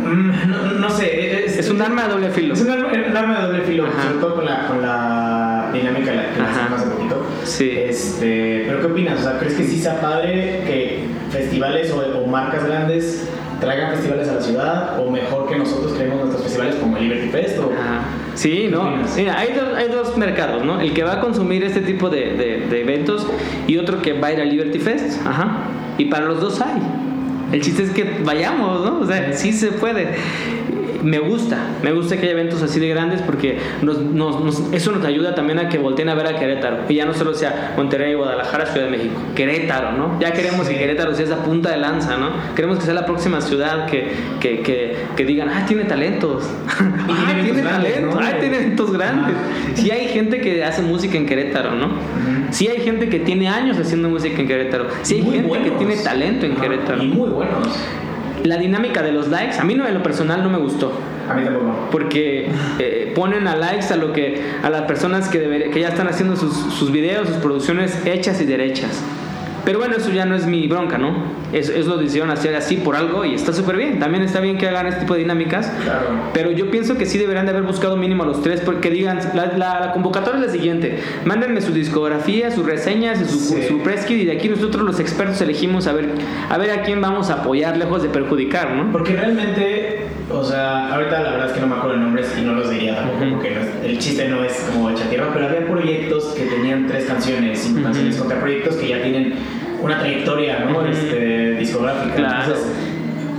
Mm, No, no sé. Es, Es un arma de doble filo. Es un arma, un arma de doble filo, Ajá. sobre todo con la, con la dinámica que la- que hicimos hace poquito. Sí. Este, pero ¿qué opinas? O sea, ¿crees que sí sea padre que festivales o, o marcas grandes traigan festivales a la ciudad? ¿O mejor que nosotros creemos nuestros festivales como el Liberty Fest? O, Ajá. Sí, ¿Qué ¿no? Mira, hay dos, hay dos mercados, ¿no? El que va a consumir este tipo de, de- de eventos y otro que va a ir a Liberty Fest. Ajá. Y para los dos hay. El chiste es que vayamos, ¿no? O sea, sí se puede. Me gusta, me gusta que haya eventos así de grandes porque nos, nos- nos- eso nos ayuda también a que volteen a ver a Querétaro. Y ya no solo sea Monterrey, Guadalajara, Ciudad de México. Querétaro, ¿no? Ya queremos Sí. que Querétaro sea esa punta de lanza, ¿no? Queremos que sea la próxima ciudad que, que, que, que digan, ah, tiene talentos. Ah, tiene tiene eventos grandes, talento. ¿no? Ah, tiene eventos grandes. Sí hay gente que hace música en Querétaro, ¿no? Sí hay gente que tiene años haciendo música en Querétaro. Sí hay Muy gente que tiene talento en Querétaro. Y muy buenos. La dinámica de los likes, a mí no en lo personal no me gustó. A mí tampoco. Porque eh, ponen a likes a lo que a las personas que, deber- que ya están haciendo sus, sus videos, sus producciones hechas y derechas. Pero bueno, eso ya no es mi bronca, ¿no? Es, es lo decidieron hacer así por algo y está súper bien. También está bien que hagan este tipo de dinámicas. Claro. Pero yo pienso que sí deberían de haber buscado mínimo a los tres porque digan, la, la- la convocatoria es la siguiente, mándenme su discografía, sus reseñas, su, Sí. su press kit y de aquí nosotros los expertos elegimos a ver, a ver a quién vamos a apoyar lejos de perjudicar, ¿no? Porque realmente o sea, ahorita la verdad es que no me acuerdo de nombres y no los diría tampoco Ujú. porque no es- el chiste no es como echa tierra, pero había proyectos que tenían tres canciones, cinco Ujú. canciones contra proyectos que ya tienen una trayectoria, ¿no? Este, discográfica. Claro. Entonces,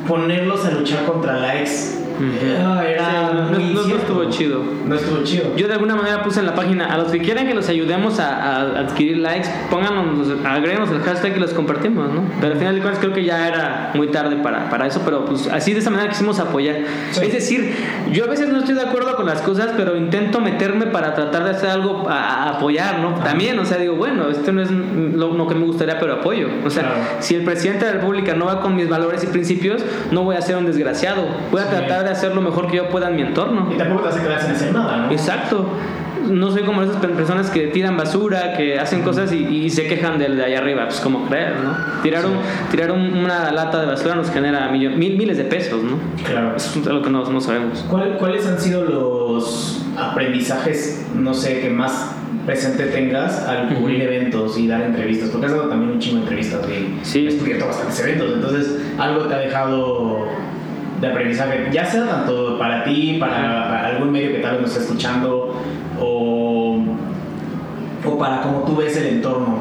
ponerlos a luchar contra likes era Sí, no- muy no- no estuvo chido. No estuvo chido. Yo de alguna manera puse en la página, a los que quieran que los ayudemos a, a adquirir likes, pónganos, agréguenos el hashtag y los compartimos, ¿no? Pero al final de cuentas creo que ya era muy tarde para, para eso, pero pues así de esa manera quisimos apoyar. Sí. Es decir, yo a veces no estoy de acuerdo con las cosas, pero intento meterme para tratar de hacer algo a, a apoyar, ¿no? También, o sea, digo, bueno, esto no es lo, lo que me gustaría, pero apoyo. O sea, Claro. si el presidente de la República no va con mis valores y principios, no voy a ser un desgraciado. Voy a Sí. tratar de hacer lo mejor que yo pueda en mi entorno. Y tampoco te a quedar sin hacer nada, ¿no? Exacto. No soy como esas pe- personas que tiran basura, que hacen cosas y, y se quejan del de allá arriba. Pues como creer, ¿no? Tirar, un, tirar un- una lata de basura nos genera mil, miles de pesos, ¿no? Claro. Eso es algo que no, no sabemos. ¿Cuál- ¿Cuáles han sido los aprendizajes, no sé, que más presente tengas al cubrir eventos y dar entrevistas? Porque has dado también un chingo de entrevistas y Sí. has cubierto bastantes eventos. Entonces, algo te ha dejado de aprendizaje, ya sea tanto para ti, para, para algún medio que tal vez nos esté escuchando, o, o para cómo tú ves el entorno.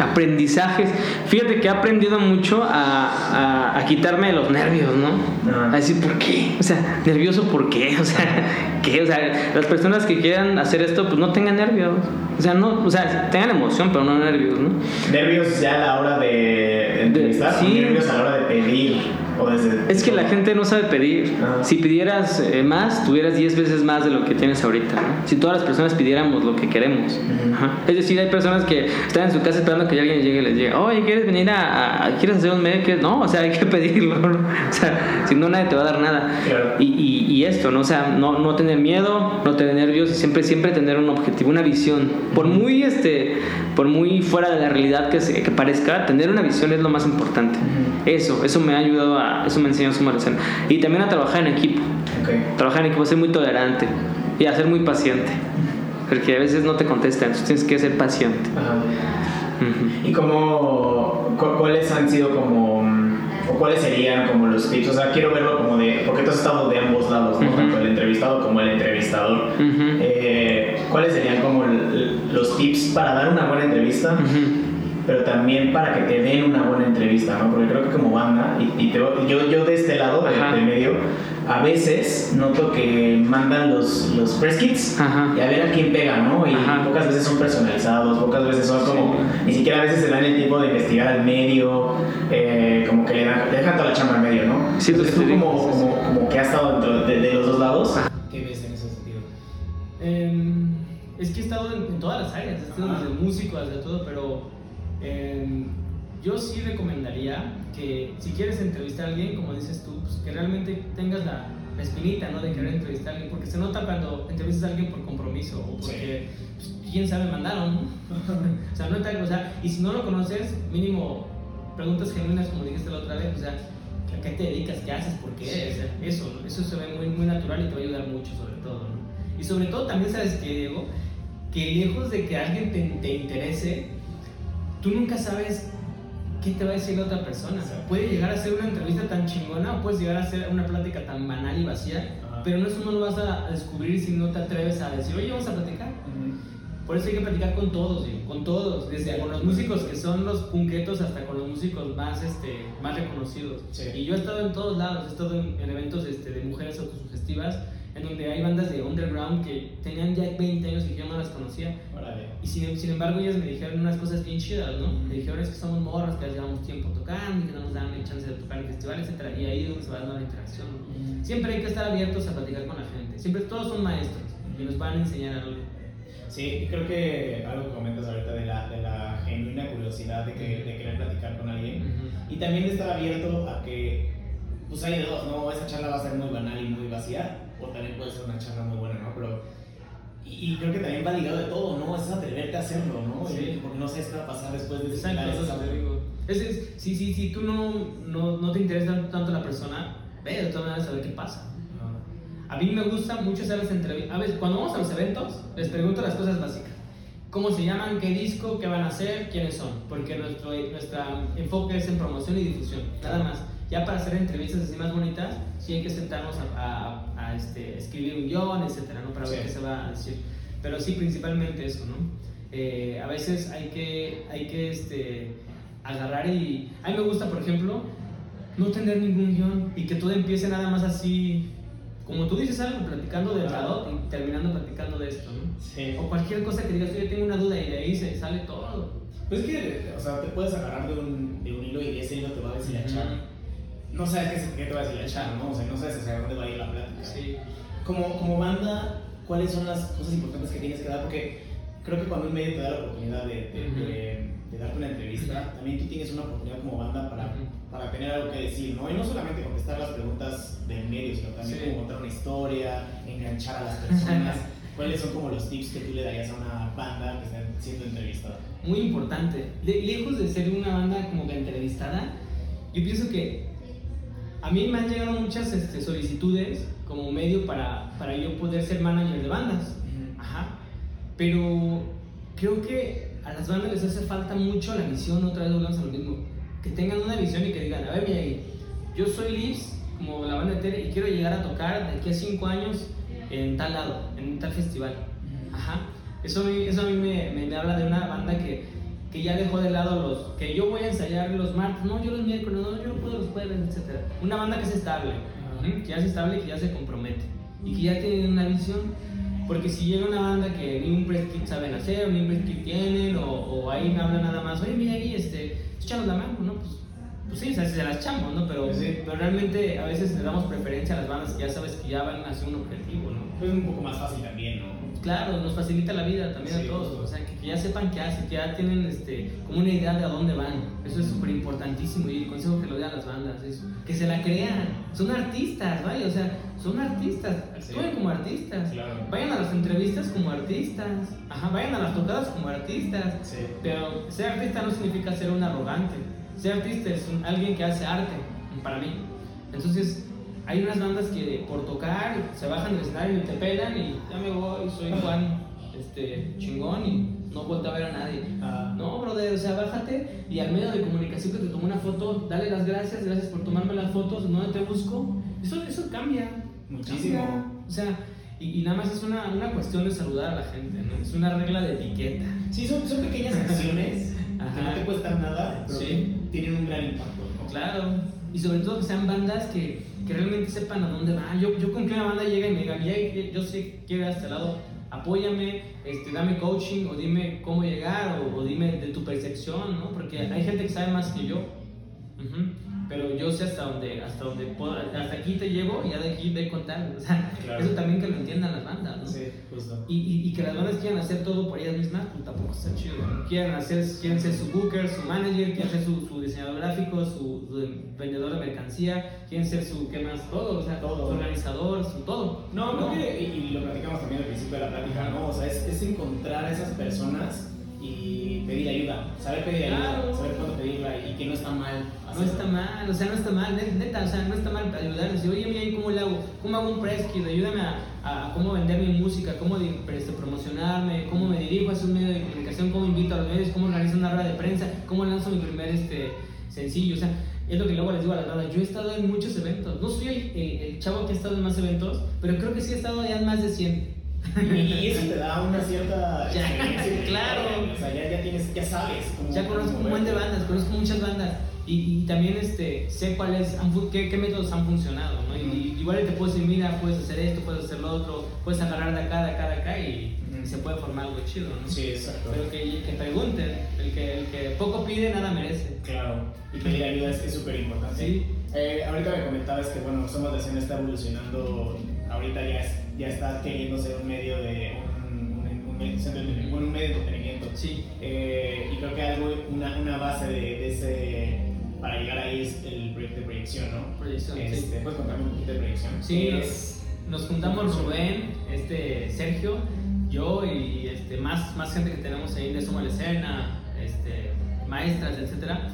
Aprendizajes. Fíjate que he aprendido mucho a, a- a quitarme los nervios, ¿no? A decir, ¿por qué? O sea, nervioso, ¿por qué? O sea, ¿qué? O sea, las personas que quieran hacer esto, pues no tengan nervios. O sea, no, o sea, tengan emoción, pero no nervios, ¿no? Nervios ya a la hora de entrevistar, sí. o nervios a la hora de pedir. O desde, Es que la gente no sabe pedir. Ah. Si pidieras eh, más, tuvieras 10 veces más de lo que tienes ahorita. ¿no? Si todas las personas pidiéramos lo que queremos. Ujú. Ajá. Es decir, hay personas que están en su casa esperando que alguien llegue y les diga, oye, ¿quieres venir a, a- ¿Quieres hacer un medio? ¿Quieres-?" No, o sea, hay que pedirlo. ¿no? O sea, si no, nadie te va a dar nada. Claro. Y, y- y esto, ¿no? O sea, no, no tener miedo, no tener nervios y siempre, siempre tener un objetivo, una visión. Por muy, este, por muy fuera de la realidad que, se- que parezca, tener una visión es lo más importante. Ujú. Eso, eso me ha ayudado a, eso me enseñó a sumar Y también a trabajar en equipo. Ok. Trabajar en equipo, ser muy tolerante y a ser muy paciente. Porque a veces no te contestan, entonces tienes que ser paciente. Ajá. ¿Y cómo, cu- cuáles han sido como, mm, o cuáles serían como los tips? O sea, quiero verlo como de, porque tú has estado de ambos lados, ¿no? Ujú. Tanto el entrevistado como el entrevistador. Ujú. Eh, ¿Cuáles serían como los tips para dar una buena entrevista? Pero también para que te den una buena entrevista, ¿no? Porque creo que como banda, y, y te- yo, yo de este lado, de- Ajá. del medio, a veces noto que mandan los, los press kits Ajá. y a ver a quién pega, ¿no? Y Ajá. pocas veces son personalizados, pocas veces son como, ni siquiera a veces se dan el tiempo de investigar al medio, eh, como que le, dan, le dejan toda la chamba al medio, ¿no? Sí, lo Entonces tú como, sí, sí. como, como que has estado dentro de, de los dos lados. ¿Qué ves en ese sentido? Em, es que he estado en, en todas las áreas, he estado desde músico, desde todo, pero em, yo sí recomendaría que si quieres entrevistar a alguien, como dices tú, pues, que realmente tengas la, la espinita ¿no? de querer entrevistar a alguien, porque se nota cuando entrevistas a alguien por compromiso o porque, pues, quién sabe, mandaron, ¿no? o sea, no está- o sea, y si no lo conoces, mínimo preguntas genuinas, como dijiste la otra vez, o sea, ¿a qué te dedicas? ¿Qué haces? ¿Por qué? O sea, eso, eso se ve muy, muy natural y te va a ayudar mucho, sobre todo, ¿no? Y sobre todo también sabes que, Diego, que lejos de que alguien te, te interese, tú nunca sabes qué te va a decir la otra persona. Puede llegar a ser una entrevista tan chingona o puedes llegar a ser una plática tan banal y vacía, Ajá. pero no eso no lo vas a descubrir si no te atreves a decir, oye, vamos a platicar. Por eso hay que platicar con todos, Diego, con todos, desde con los músicos que son los punquetos hasta con los músicos más, este, más reconocidos. Sí. Y yo he estado en todos lados, he estado en, en eventos este, de mujeres autosugestivas, en donde hay bandas de underground que tenían ya 20 años y yo no las conocía. Y sin, sin embargo ellas me dijeron unas cosas bien chidas, ¿no? Me dijeron es que somos morras, que ya llevamos tiempo tocando y que no nos dan ni chance de tocar en festivales, etc. Y ahí es donde se va dando la interacción. ¿no? Siempre hay que estar abiertos a platicar con la gente. Siempre todos son maestros y nos van a enseñar algo. Sí, creo que algo que comentas ahorita de la, de la genuina curiosidad de, que, de querer platicar con alguien Ujú. y también de estar abierto a que, pues hay de dos, ¿no? Esa charla va a ser muy banal y muy vacía, o también puede ser una charla muy buena, ¿no? Pero, y, y creo que también va ligado de todo, ¿no? Es atreverte a hacerlo, ¿no? Sí. Porque no sabes qué va a pasar después de Exacto, eso. Es, es, si, si, si tú no, no, no te interesa tanto la persona, ve de todas maneras a ver qué pasa. A mí me gusta mucho hacer las entrevistas. A veces, cuando vamos a los eventos, les pregunto las cosas básicas. ¿Cómo se llaman? ¿Qué disco? ¿Qué van a hacer? ¿Quiénes son? Porque nuestro nuestra enfoque es en promoción y difusión, nada más. Ya para hacer entrevistas así más bonitas, sí hay que sentarnos a, a, este, escribir un guion, etcétera, ¿no? Para ver qué se va a decir. Pero sí, principalmente eso, ¿no? Eh, a veces hay que, hay que este, agarrar y... A mí me gusta, por ejemplo, no tener ningún guion y que todo empiece nada más así, como tú dices algo, platicando de lado y terminando platicando de esto, ¿no? Sí. O cualquier cosa que digas, yo tengo una duda y de ahí se sale todo. Pues es que, o sea, te puedes agarrar de un, de un hilo y ese hilo te va a deshilachar. No sabes qué, qué te va a deshilachar, ¿no? O sea, no sabes hacia dónde va a ir la plática. Sí. Como, como banda, ¿cuáles son las cosas importantes que tienes que dar? Porque creo que cuando un medio te da la oportunidad de, de, Ujú. de- de darte una entrevista, también tú tienes una oportunidad como banda para, Ujú. para tener algo que decir, ¿no? Y no solamente contestar las preguntas del medio, sino también Sí. como contar una historia, enganchar a las personas. ¿Cuáles son como los tips que tú le darías a una banda que está siendo entrevistada? Muy importante. Le- lejos de ser una banda como que entrevistada, yo pienso que a mí me han llegado muchas este, solicitudes como medio para, para yo poder ser manager de bandas. Ajá. Pero creo que a las bandas les hace falta mucho la visión, otra vez volvemos a lo mismo. Que tengan una visión y que digan, a ver, Miyagi, yo soy Liz, como la banda de Tere, y quiero llegar a tocar de aquí a cinco años en tal lado, en tal festival. Ajá. Eso a mí, eso a mí me, me- me habla de una banda que, que ya dejó de lado los... Que yo voy a ensayar los martes, no, yo los miércoles, no, yo no puedo los jueves, etc. Una banda que es estable, ujú, que ya es estable, que ya se compromete y que ya tiene una visión. Porque si llega una banda que ni un press kit saben hacer, ni un press kit tienen, o, o ahí me hablan nada más, oye, mira ahí, este, échanos la mano, ¿no? Pues, pues sí, o sea, se las echamos, ¿no? Pero, Sí. pero realmente a veces le damos preferencia a las bandas que ya sabes que ya van hacia un objetivo, ¿no? Pues es un poco más fácil también, ¿no? Claro, nos facilita la vida también Sí, a todos. O sea, que, que ya sepan qué hacen, que ya tienen este, como una idea de a dónde van. Eso es súper importantísimo y el consejo que lo a las bandas es que se la crean. Son artistas, vaya, o sea, son artistas. Sí. Actúen como artistas. Claro. Vayan a las entrevistas como artistas. Ajá, vayan a las tocadas como artistas. Sí. Pero ser artista no significa ser un arrogante. Ser artista es un- alguien que hace arte, para mí. Entonces, hay unas bandas que por tocar se bajan del escenario y te pelan y ya me voy, soy Juan este, chingón y no vuelto a ver a nadie. Ah. No, brother, o sea, bájate y al medio de comunicación que te tomó una foto, dale las gracias, gracias por tomarme las fotos, ¿dónde te busco? Eso, eso cambia. Muchísimo. Cambia. O sea, y, y nada más es una, una cuestión de saludar a la gente, ¿no? Es una regla de etiqueta. Sí, son, son pequeñas acciones que no te cuestan nada, pero Sí. tienen un gran impacto, ¿no? Claro, y sobre todo que sean bandas que, realmente sepan a dónde van. Yo, yo con que una banda llega y me diga, "Ya, yo sé que ir a este lado, apóyame, este, dame coaching o dime cómo llegar o, o dime de tu percepción, ¿no? Porque hay gente que sabe más que yo. Pero yo sé hasta dónde, hasta dónde puedo, hasta aquí te llevo y ya de aquí ve contar. O sea, Claro. eso también que lo entiendan las bandas, ¿no? Sí, justo. Y, y, y que las bandas quieran hacer todo por ellas mismas, pues tampoco está chido. ¿no? Quieren, hacer, quieren ser su booker, su manager, quieren ser su, su diseñador gráfico, su, su vendedor de mercancía, quieren ser su, ¿qué más? Todo, o sea, Todo. su organizador, su todo. No, creo que, y y lo platicamos también al principio de la plática, ¿no? O sea, es, es encontrar a esas personas y pedir ayuda, saber pedir ayuda, Claro. saber cuándo pedirla y que no está mal. No hacerlo. está mal, o sea, no está mal, net- neta, o sea, no está mal ayudar. Decir, oye, mira, ¿cómo le hago? ¿Cómo hago un press kit? Ayúdame a, a cómo vender mi música, cómo este, promocionarme, cómo me dirijo hacia un medio de comunicación, cómo invito a los medios, cómo organizo una rueda de prensa, cómo lanzo mi primer este, sencillo. O sea, es lo que luego les digo a las bandas. Yo he estado en muchos eventos. No soy el, el- el chavo que ha estado en más eventos, pero creo que sí he estado ya en más de 100. Y eso te da una cierta experiencia. claro. O sea, ya, ya tienes, ya sabes cómo. Ya conozco un buen de bandas, conozco muchas bandas y, y también este, sé cuáles, qué, qué métodos han funcionado, ¿no? Y, igual te puedo decir, mira, puedes hacer esto, puedes hacer lo otro, puedes agarrar de acá, de acá, de acá y, se puede formar algo chido, ¿no? Sí, exacto. Pero que, que pregunten, el que, el que poco pide, nada merece. Claro, y pedir ayuda es súper importante. Sí. Eh, ahorita me comentabas que, bueno, Somos Escena está evolucionando, ahorita ya, es- ya está queriendo ser un medio de, un, un, un medio, un medio de entretenimiento. Sí. Eh, y creo que algo, una, una base de, de ese, para llegar ahí es el proyecto de proyección, ¿no? Proyección, sí. este, ¿Puedes contarme un poquito de proyección? Sí, ¿Qué nos, es? nos juntamos Rubén, este, Sergio, yo y este, más, más gente que tenemos ahí de Suma la Escena, este, maestras, etcétera,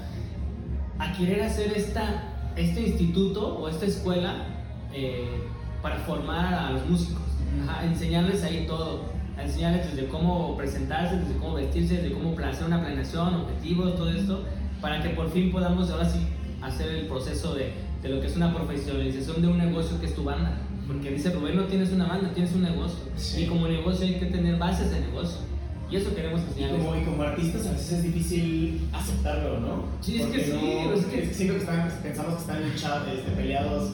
a querer hacer esta, este instituto o esta escuela eh, para formar a los músicos, a enseñarles ahí todo, a enseñarles desde cómo presentarse, desde cómo vestirse, desde cómo hacer una planeación, objetivos, todo esto, para que por fin podamos ahora sí hacer el proceso de, de lo que es una profesionalización de un negocio que es tu banda. Porque dice Rubén, no tienes una banda, tienes un negocio. Sí. Y como negocio hay que tener bases de negocio. Y eso queremos Y enseñarles. como, y como artistas a veces es difícil aceptarlo, ¿no? Sí, es Porque que sí, no- es que- siento que están, pensamos que están luchados, este, peleados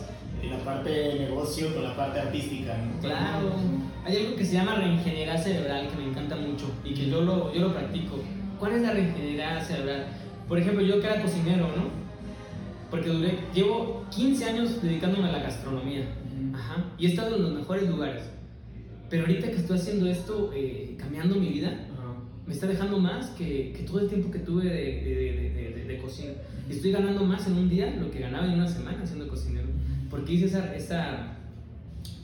la parte de negocio con la parte artística, ¿no? Claro, hay algo que se llama reingeniería cerebral que me encanta mucho y que yo lo, yo lo practico. ¿Cuál es la reingeniería cerebral? Por ejemplo, yo que era cocinero, ¿no? Porque duré, llevo 15 años dedicándome a la gastronomía. Ajá. Y he estado en los mejores lugares. Pero ahorita que estoy haciendo esto, eh, cambiando mi vida, me está dejando más que, que todo el tiempo que tuve de, de, de- de- de- de cocina. Y estoy ganando más en un día lo que ganaba en una semana siendo cocinero. Porque hice esa, esa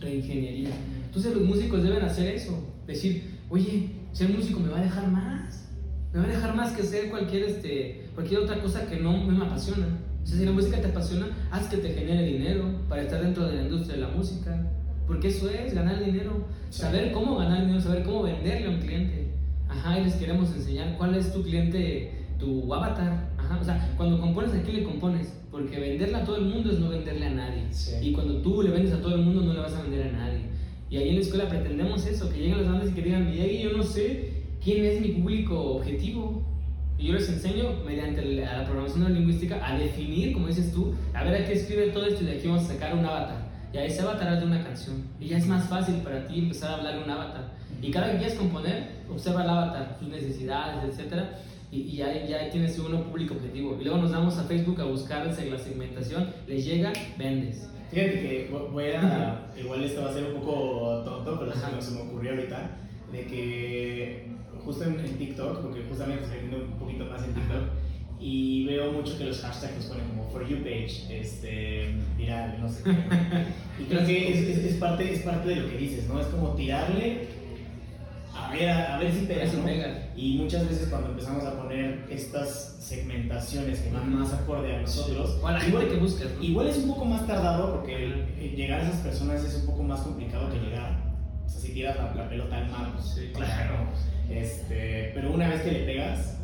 reingeniería. Entonces los músicos deben hacer eso. Decir, oye, ser músico me va a dejar más. Me va a dejar más que hacer cualquier, este, cualquier otra cosa que no me apasiona. O sea, si la música te apasiona, haz que te genere dinero para estar dentro de la industria de la música. Porque eso es, ganar dinero. Saber cómo ganar dinero, saber cómo venderle a un cliente. Ajá, y les queremos enseñar cuál es tu cliente, tu avatar. Ajá, o sea, cuando compones, ¿a quién le compones? Porque venderle a todo el mundo es no venderle a nadie. Sí. Y cuando tú le vendes a todo el mundo, no le vas a vender a nadie. Y ahí en la escuela pretendemos eso, que lleguen las bandas y que digan, ahí yo no sé quién es mi público objetivo. Y yo les enseño, mediante la la programación neurolingüística, a definir, como dices tú, a ver a qué escribe todo esto y de aquí vamos a sacar un avatar. Y a ese avatar de una canción. Y ya es más fácil para ti empezar a hablar de un avatar. Y cada que quieras componer, observa el avatar, sus necesidades, etc. Y, y ya, ya tienes uno público objetivo. Y luego nos vamos a Facebook a buscar la segmentación, les llega, vendes. Fíjate que vo- voy a. Igual esto va a ser un poco tonto, pero Ajá. se me ocurrió ahorita. De que justo en, en TikTok, porque justamente estoy viendo un poquito más en TikTok, y veo mucho que los hashtags los ponen como For You page, este, viral, no sé qué. Y creo que es, es, es parte, es parte de lo que dices, ¿no? Es como tirarle a ver, a, a ver si A ver pegas, si ¿no? pega. Y muchas veces cuando empezamos a poner estas segmentaciones que van más acorde a nosotros, O a la gente que buscas, ¿no? Igual es un poco más tardado porque eh, llegar a esas personas es un poco más complicado que llegar. O sea, si tiras la, la pelota al mar, pues Sí, claro. Este, pero una vez que le pegas,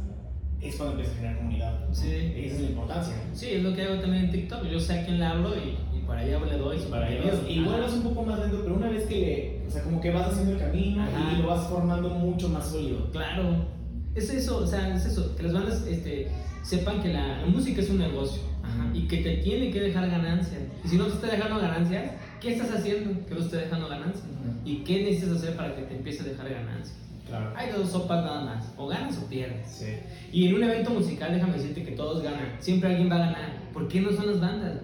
es cuando empieza a generar comunidad. Sí. Esa es la importancia. Sí, es lo que hago también en TikTok. Yo sé a quién le hablo y para allá le doy Para ellos. Igual es un poco más lento, pero una vez que le, o sea, como que vas haciendo el camino Ajá. y lo vas formando mucho más sólido. Claro. Es eso, o sea, es eso. Que las bandas este, sepan que la, la música es un negocio. Ajá, y que te tiene que dejar ganancias. Y si no te está dejando ganancias, ¿qué estás haciendo que no esté dejando ganancias? ¿Y qué necesitas hacer para que te empiece a dejar ganancias? Claro. Hay dos sopas nada más. O ganas o pierdes. Sí. Y en un evento musical, déjame decirte que todos ganan. Siempre alguien va a ganar. ¿Por qué no son las bandas?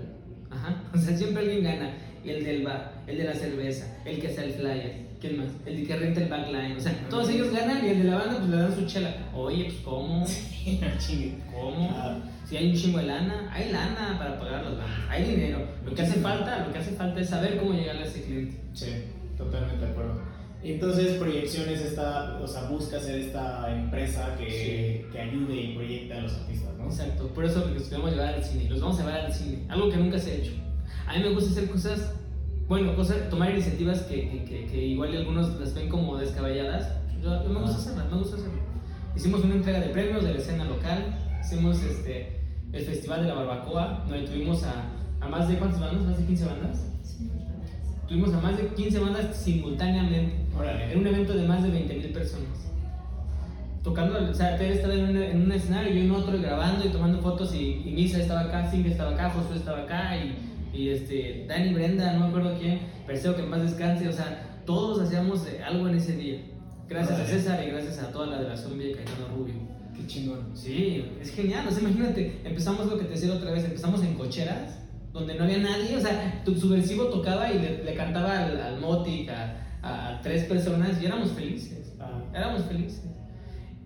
Ajá. O sea, siempre alguien gana. El del bar, el de la cerveza, el que hace el flyer, ¿quién más? El que renta el backline. O sea, todos ellos ganan y el de la banda pues le dan su chela. Oye, pues ¿cómo? ¿Cómo? Ah. Si hay un chingo de lana, hay lana para pagar las bandas. Hay dinero. Lo que hace falta, lo que hace falta es saber cómo llegarle a ese cliente. Sí, totalmente de acuerdo. Entonces, proyecciones esta, o sea, busca ser esta empresa que, que ayude y proyecte a los artistas, ¿no? Exacto, por eso los queremos llevar al cine, los vamos a llevar al cine, algo que nunca se ha hecho. A mí me gusta hacer cosas, bueno, cosas, tomar iniciativas que, que, que, que igual algunos las ven como descabelladas. Yo, yo me gusta hacerlas, me gusta hacerlas. Hicimos una entrega de premios de la escena local, hicimos este, el Festival de la Barbacoa, donde tuvimos a, a más de cuántas bandas, más de 15 bandas. Tuvimos a más de 15 bandas simultáneamente. Órale. En un evento de más de 20 mil personas. Tocando, o sea, Tere estaba en un, en un escenario, yo en otro, grabando y tomando fotos. Y, y Misa estaba acá, Cindy estaba acá, Josué estaba acá. Y, y este, Dani, Brenda, no me acuerdo quién. Perseo que en paz descanse. O sea, todos hacíamos eh, algo en ese día. Gracias a Órale. César y gracias a toda la de la Zombie de Caetano Rubio. Qué chingón. Sí, es genial. O sea, imagínate, empezamos lo que te decía otra vez, empezamos en cocheras, donde no había nadie. O sea, tu subversivo tocaba y le, le cantaba al, al Motic, a, a tres personas y éramos felices. Éramos felices.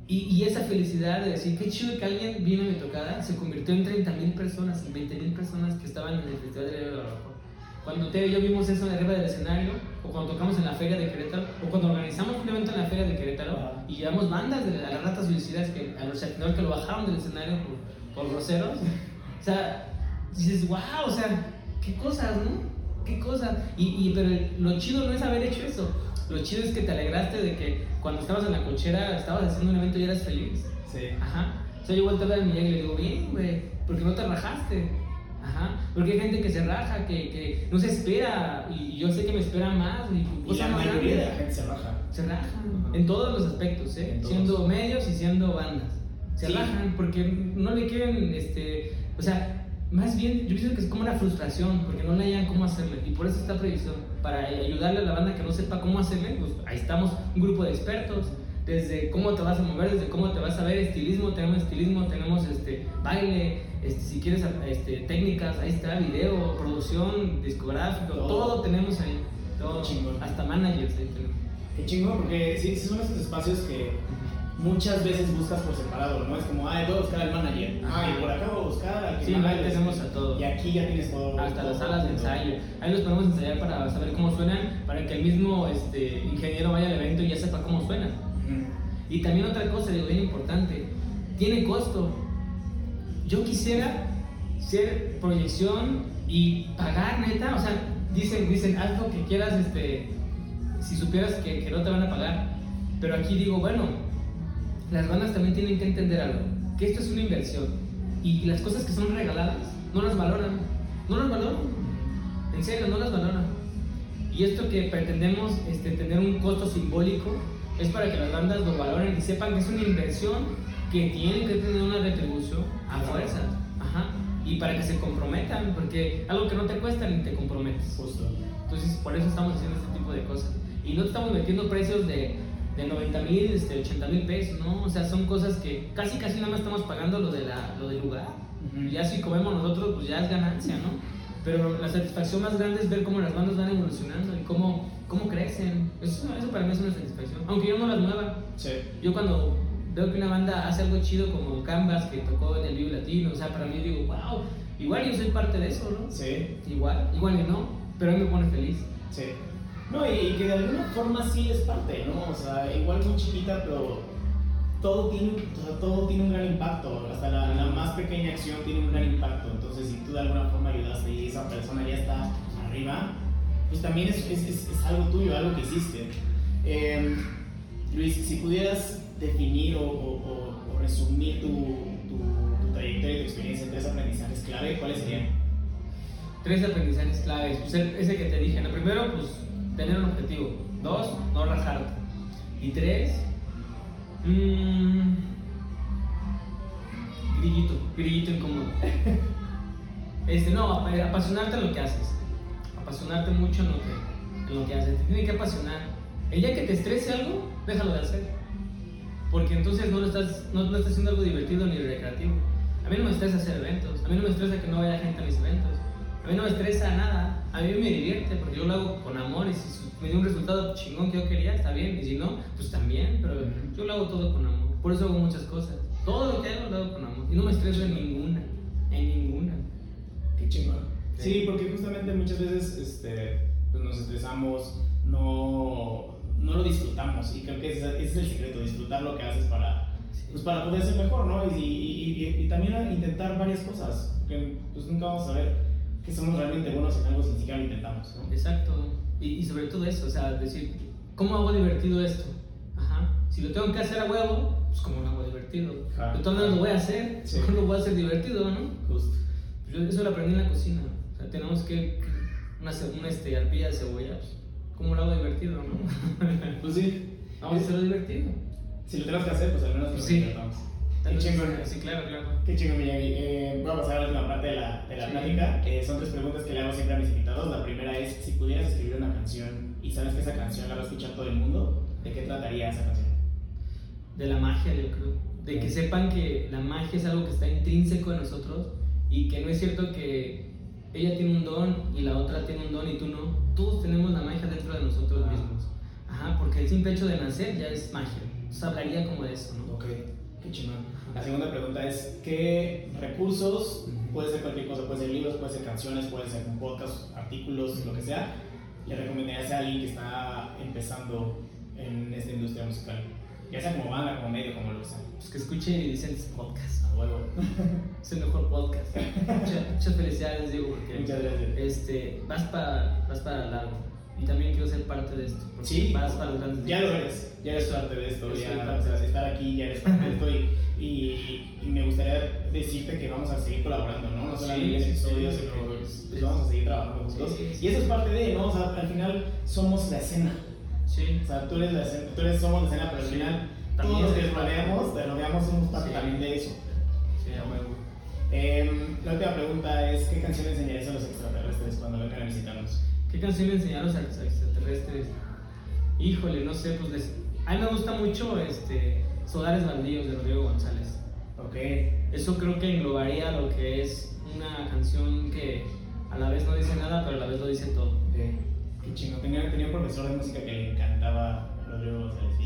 Y, y esa felicidad de decir, qué chido que alguien vino a mi tocada, se convirtió en 30 mil personas, en 20 mil personas que estaban en el Festival de la Barbacoa. Cuando Teo y yo vimos eso arriba del escenario, o cuando tocamos en la Feria de Querétaro, o cuando organizamos un evento en la Feria de Querétaro, Ajá. y llevamos bandas de las ratas suicidas que a los que lo bajaron del escenario por, por groseros. O sea, dices, wow, o sea, qué cosas, ¿no? Qué cosas. Y, y, pero lo chido no es haber hecho eso. Lo chido es que te alegraste de que cuando estabas en la cochera, estabas haciendo un evento y eras feliz. Sí. Ajá. O sea, yo vuelto a ver a Miguel y le digo, bien, güey, porque no te rajaste. Ajá, porque hay gente que se raja, que, que no se espera, y yo sé que me espera más. Y, Y la mayoría de la gente se raja. Se rajan, Ajá. en todos los aspectos, ¿eh? Siendo medios y siendo bandas. Se Sí. rajan porque no le quieren, este, o sea, más bien yo pienso que es como una frustración porque no le hayan cómo hacerle y por eso está previsión, para ayudarle a la banda que no sepa cómo hacerle, pues ahí estamos, un grupo de expertos, desde cómo te vas a mover, desde cómo te vas a ver, estilismo, tenemos estilismo, tenemos este, baile, este, si quieres este, técnicas, ahí está, video, producción, discográfico, Todo. todo, tenemos ahí, todo, hasta managers ahí tenemos. Qué chingón, porque sí, sí son esos espacios que muchas veces buscas por separado, ¿no? Es como, ah, voy a buscar al manager, ah, y por acá voy a buscar al que Sí, ahí tenemos a todo. Y aquí ya tienes todo. hasta todo las salas de ensayo. Ahí los podemos ensayar para saber cómo suenan, para que el mismo este, ingeniero vaya al evento y ya sepa cómo suenan. Ujú. Y también otra cosa, digo, bien importante, tiene costo. Yo quisiera ser proyección y pagar neta, o sea, dicen, dicen, haz lo que quieras, este, si supieras que, que no te van a pagar. Pero aquí digo, bueno, las bandas también tienen que entender algo, que esto es una inversión y las cosas que son regaladas no las valoran, no las valoran, en serio, no las valoran. Y esto que pretendemos este, tener un costo simbólico es para que las bandas lo valoren y sepan que es una inversión que tiene que tener una retribución a fuerza. Ajá. Y para que se comprometan, porque algo que no te cuesta ni te comprometes. Justo. Entonces, por eso estamos haciendo este tipo de cosas. Y no estamos metiendo precios de, de 90 mil, este, 80 mil pesos, ¿no? O sea, son cosas que casi, casi nada más estamos pagando lo, de la, lo del lugar. Ujú. Y ya si comemos nosotros, pues ya es ganancia, ¿no? Pero la satisfacción más grande es ver cómo las bandas van evolucionando y cómo, cómo crecen. Eso, eso para mí es una satisfacción. Aunque yo no las mueva. Sí. Yo cuando veo que una banda hace algo chido como Canvas, que tocó en el Vivo Latino, o sea, para mí digo, wow, igual yo soy parte de eso, ¿no? Sí. Igual, igual que no, pero a mí me pone feliz. Sí. No, y, que de alguna forma sí es parte, ¿no? O sea, igual muy chiquita, pero todo tiene, o sea, todo tiene un gran impacto. Hasta la, la más pequeña acción tiene un gran impacto. Entonces, si tú de alguna forma ayudaste y esa persona ya está arriba, pues también es, es, es- algo tuyo, algo que hiciste. Eh, Luis, si pudieras definir o, resumir tu, tu, trayectoria y tu experiencia en tres aprendizajes clave, ¿cuáles serían? Tres aprendizajes claves. Pues ese que te dije, ¿no? Primero, pues tener un objetivo. Dos, no rajarte. Y tres, mmm, grillito, grillito incómodo. Este, no, ap- apasionarte en lo que haces. Apasionarte mucho en lo que, en lo que haces. Te tiene que apasionar. El día que te estrese algo, déjalo de hacer. Porque entonces no lo estás, no, no estás haciendo algo divertido ni recreativo. A mí no me estresa hacer eventos. A mí no me estresa que no vaya gente a mis eventos. A mí no me estresa nada. A mí me divierte porque yo lo hago con amor y si me dio un resultado chingón que yo quería, está bien. Y si no, pues también. Pero yo lo hago todo con amor. Por eso hago muchas cosas. Todo lo que hago lo hago con amor. Y no me estreso en ninguna. En ninguna. Qué chingón. Sí. Porque justamente muchas veces este, pues nos estresamos, no, no lo disfrutamos y creo que ese, ese es el secreto, disfrutar lo que haces para, pues para poder ser mejor, ¿no? Y, y, y- y también intentar varias cosas, que pues nunca vamos a ver que somos realmente buenos en algo si ni siquiera lo intentamos, ¿no? Exacto. Y, y sobre todo eso, o sea, decir, ¿cómo hago divertido esto? Ajá. Si lo tengo que hacer a huevo, pues ¿cómo lo hago divertido? De todas maneras lo voy a hacer, Sí. ¿cómo lo voy a hacer divertido, no? Justo. Yo eso lo aprendí en la cocina. O sea, tenemos que una, una este, arpilla de cebolla, pues, ¿cómo lo hago divertido, no? Pues sí, Vamos a hacerlo divertido. si lo tenemos que hacer, pues al menos lo Sí. intentamos. Qué chingón. Sí, claro, claro. Qué chingo, Miyagi. Eh, voy a pasar a la última parte de la, de la Sí. plática. Eh, son tres preguntas que le hago siempre a mis invitados. La primera es, si pudieras escribir una canción y sabes que esa canción la va a escuchar todo el mundo, ¿de qué trataría esa canción? de la magia, yo creo. De que sepan que la magia es algo que está intrínseco en nosotros y que no es cierto que ella tiene un don y la otra tiene un don y tú no. Todos tenemos la magia dentro de nosotros Ah. mismos. Ajá, porque el simple hecho de nacer ya es magia. Entonces hablaría como de eso, ¿no? Ok, qué chingón. La segunda pregunta es, ¿qué recursos, puede ser cualquier cosa, puede ser libros, puede ser canciones, puede ser un podcast, artículos, lo que sea, le recomendarías a alguien que está empezando en esta industria musical? Ya sea como banda, como medio, como lo que sea. Pues que escuchen y dicen podcast. A huevo. Es el mejor podcast. Mucha- muchas felicidades, digo, porque Muchas gracias. este, vas para vas para largo. Y también quiero ser parte de esto. Sí, vas para los grandes ya lo eres, ya eres parte de esto, ya, o sea, estar aquí, ya eres parte de esto y, y, y me gustaría decirte que vamos a seguir colaborando, ¿no? No Sí, solamente en sí, episodios, sí, sino sí. pues, pues vamos a seguir trabajando juntos. Sí, sí, sí. Y eso es parte de, ¿no? O sea, al final somos la escena. Sí. O sea, tú eres la escena, tú eres, somos la escena, pero al Sí. final todos los que rodeamos, te rodeamos, somos parte Sí. también de eso. Sí, a huevo. Em, la última pregunta es, ¿qué canción enseñarías a los extraterrestres cuando vengan a visitarnos? ¿Qué canción le enseñar a los extraterrestres? Híjole, no sé, pues les... A mí me gusta mucho este, Sodares Baldíos de Rodrigo González. Ok. Eso creo que englobaría lo que es una canción que a la vez no dice nada, pero a la vez lo dice todo. Ok, Qué chingo. Tenía, tenía un profesor de música que le encantaba Rodrigo González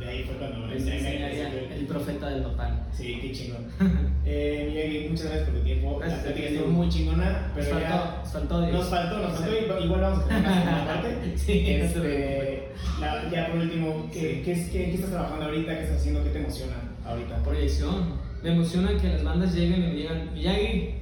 de ahí fue cuando me el profeta del nopal. Sí, qué chingón. eh, Miguel, muchas gracias por tu tiempo. Gracias la plática estuvo muy chingona, pero Nos ya. faltó, nos faltó. Nos faltó, nos Sí. faltó. y Igual vamos a tener una segunda parte. Sí, este, la- ya por último, ¿qué, Sí. qué, es- qué- qué estás trabajando ahorita? ¿Qué estás haciendo? ¿Qué te emociona ahorita? Proyección. Me emociona que las bandas lleguen y me digan, Miyagi,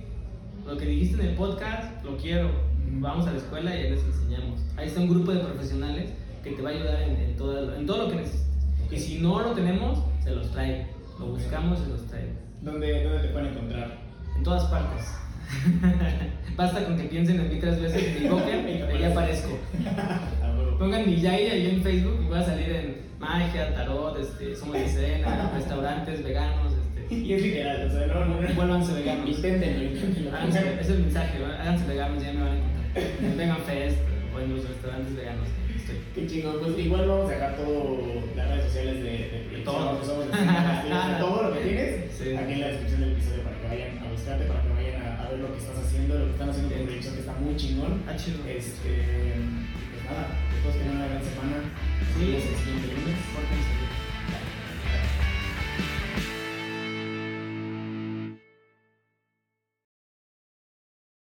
lo que dijiste en el podcast, lo quiero. Vamos a la escuela y les enseñamos. Ahí está un grupo de profesionales que te va a ayudar en, en todo, en todo lo que necesites. Y si no lo tenemos, se los trae. Lo Ok. buscamos y se los trae. ¿Dónde, ¿Dónde te pueden encontrar? En todas partes. Basta con que piensen en mí tres veces y me equivoquen y ya aparezco. Pongan Miyagi ahí en Facebook y voy a salir en magia, tarot, este, somos de cena, restaurantes veganos, este, Y es literal, o sea, no, no, no. Vuélvanse veganos. Inténtenlo, inténtenlo. Háganse- ese es el mensaje, háganse veganos, ya me van a encontrar. Vegan Fest o en los restaurantes veganos. Estoy. Qué chingón, pues igual vamos a dejar todo las redes sociales de, de, De todo. que somos de todo lo que tienes Sí. aquí en la descripción del episodio para que vayan a buscarte, para que vayan a, a ver lo que estás haciendo, lo que están haciendo con proyección que está muy chingón. Ah, chido. Este, pues nada, que todos tengan una gran semana. Sí. Nos vemos el siguiente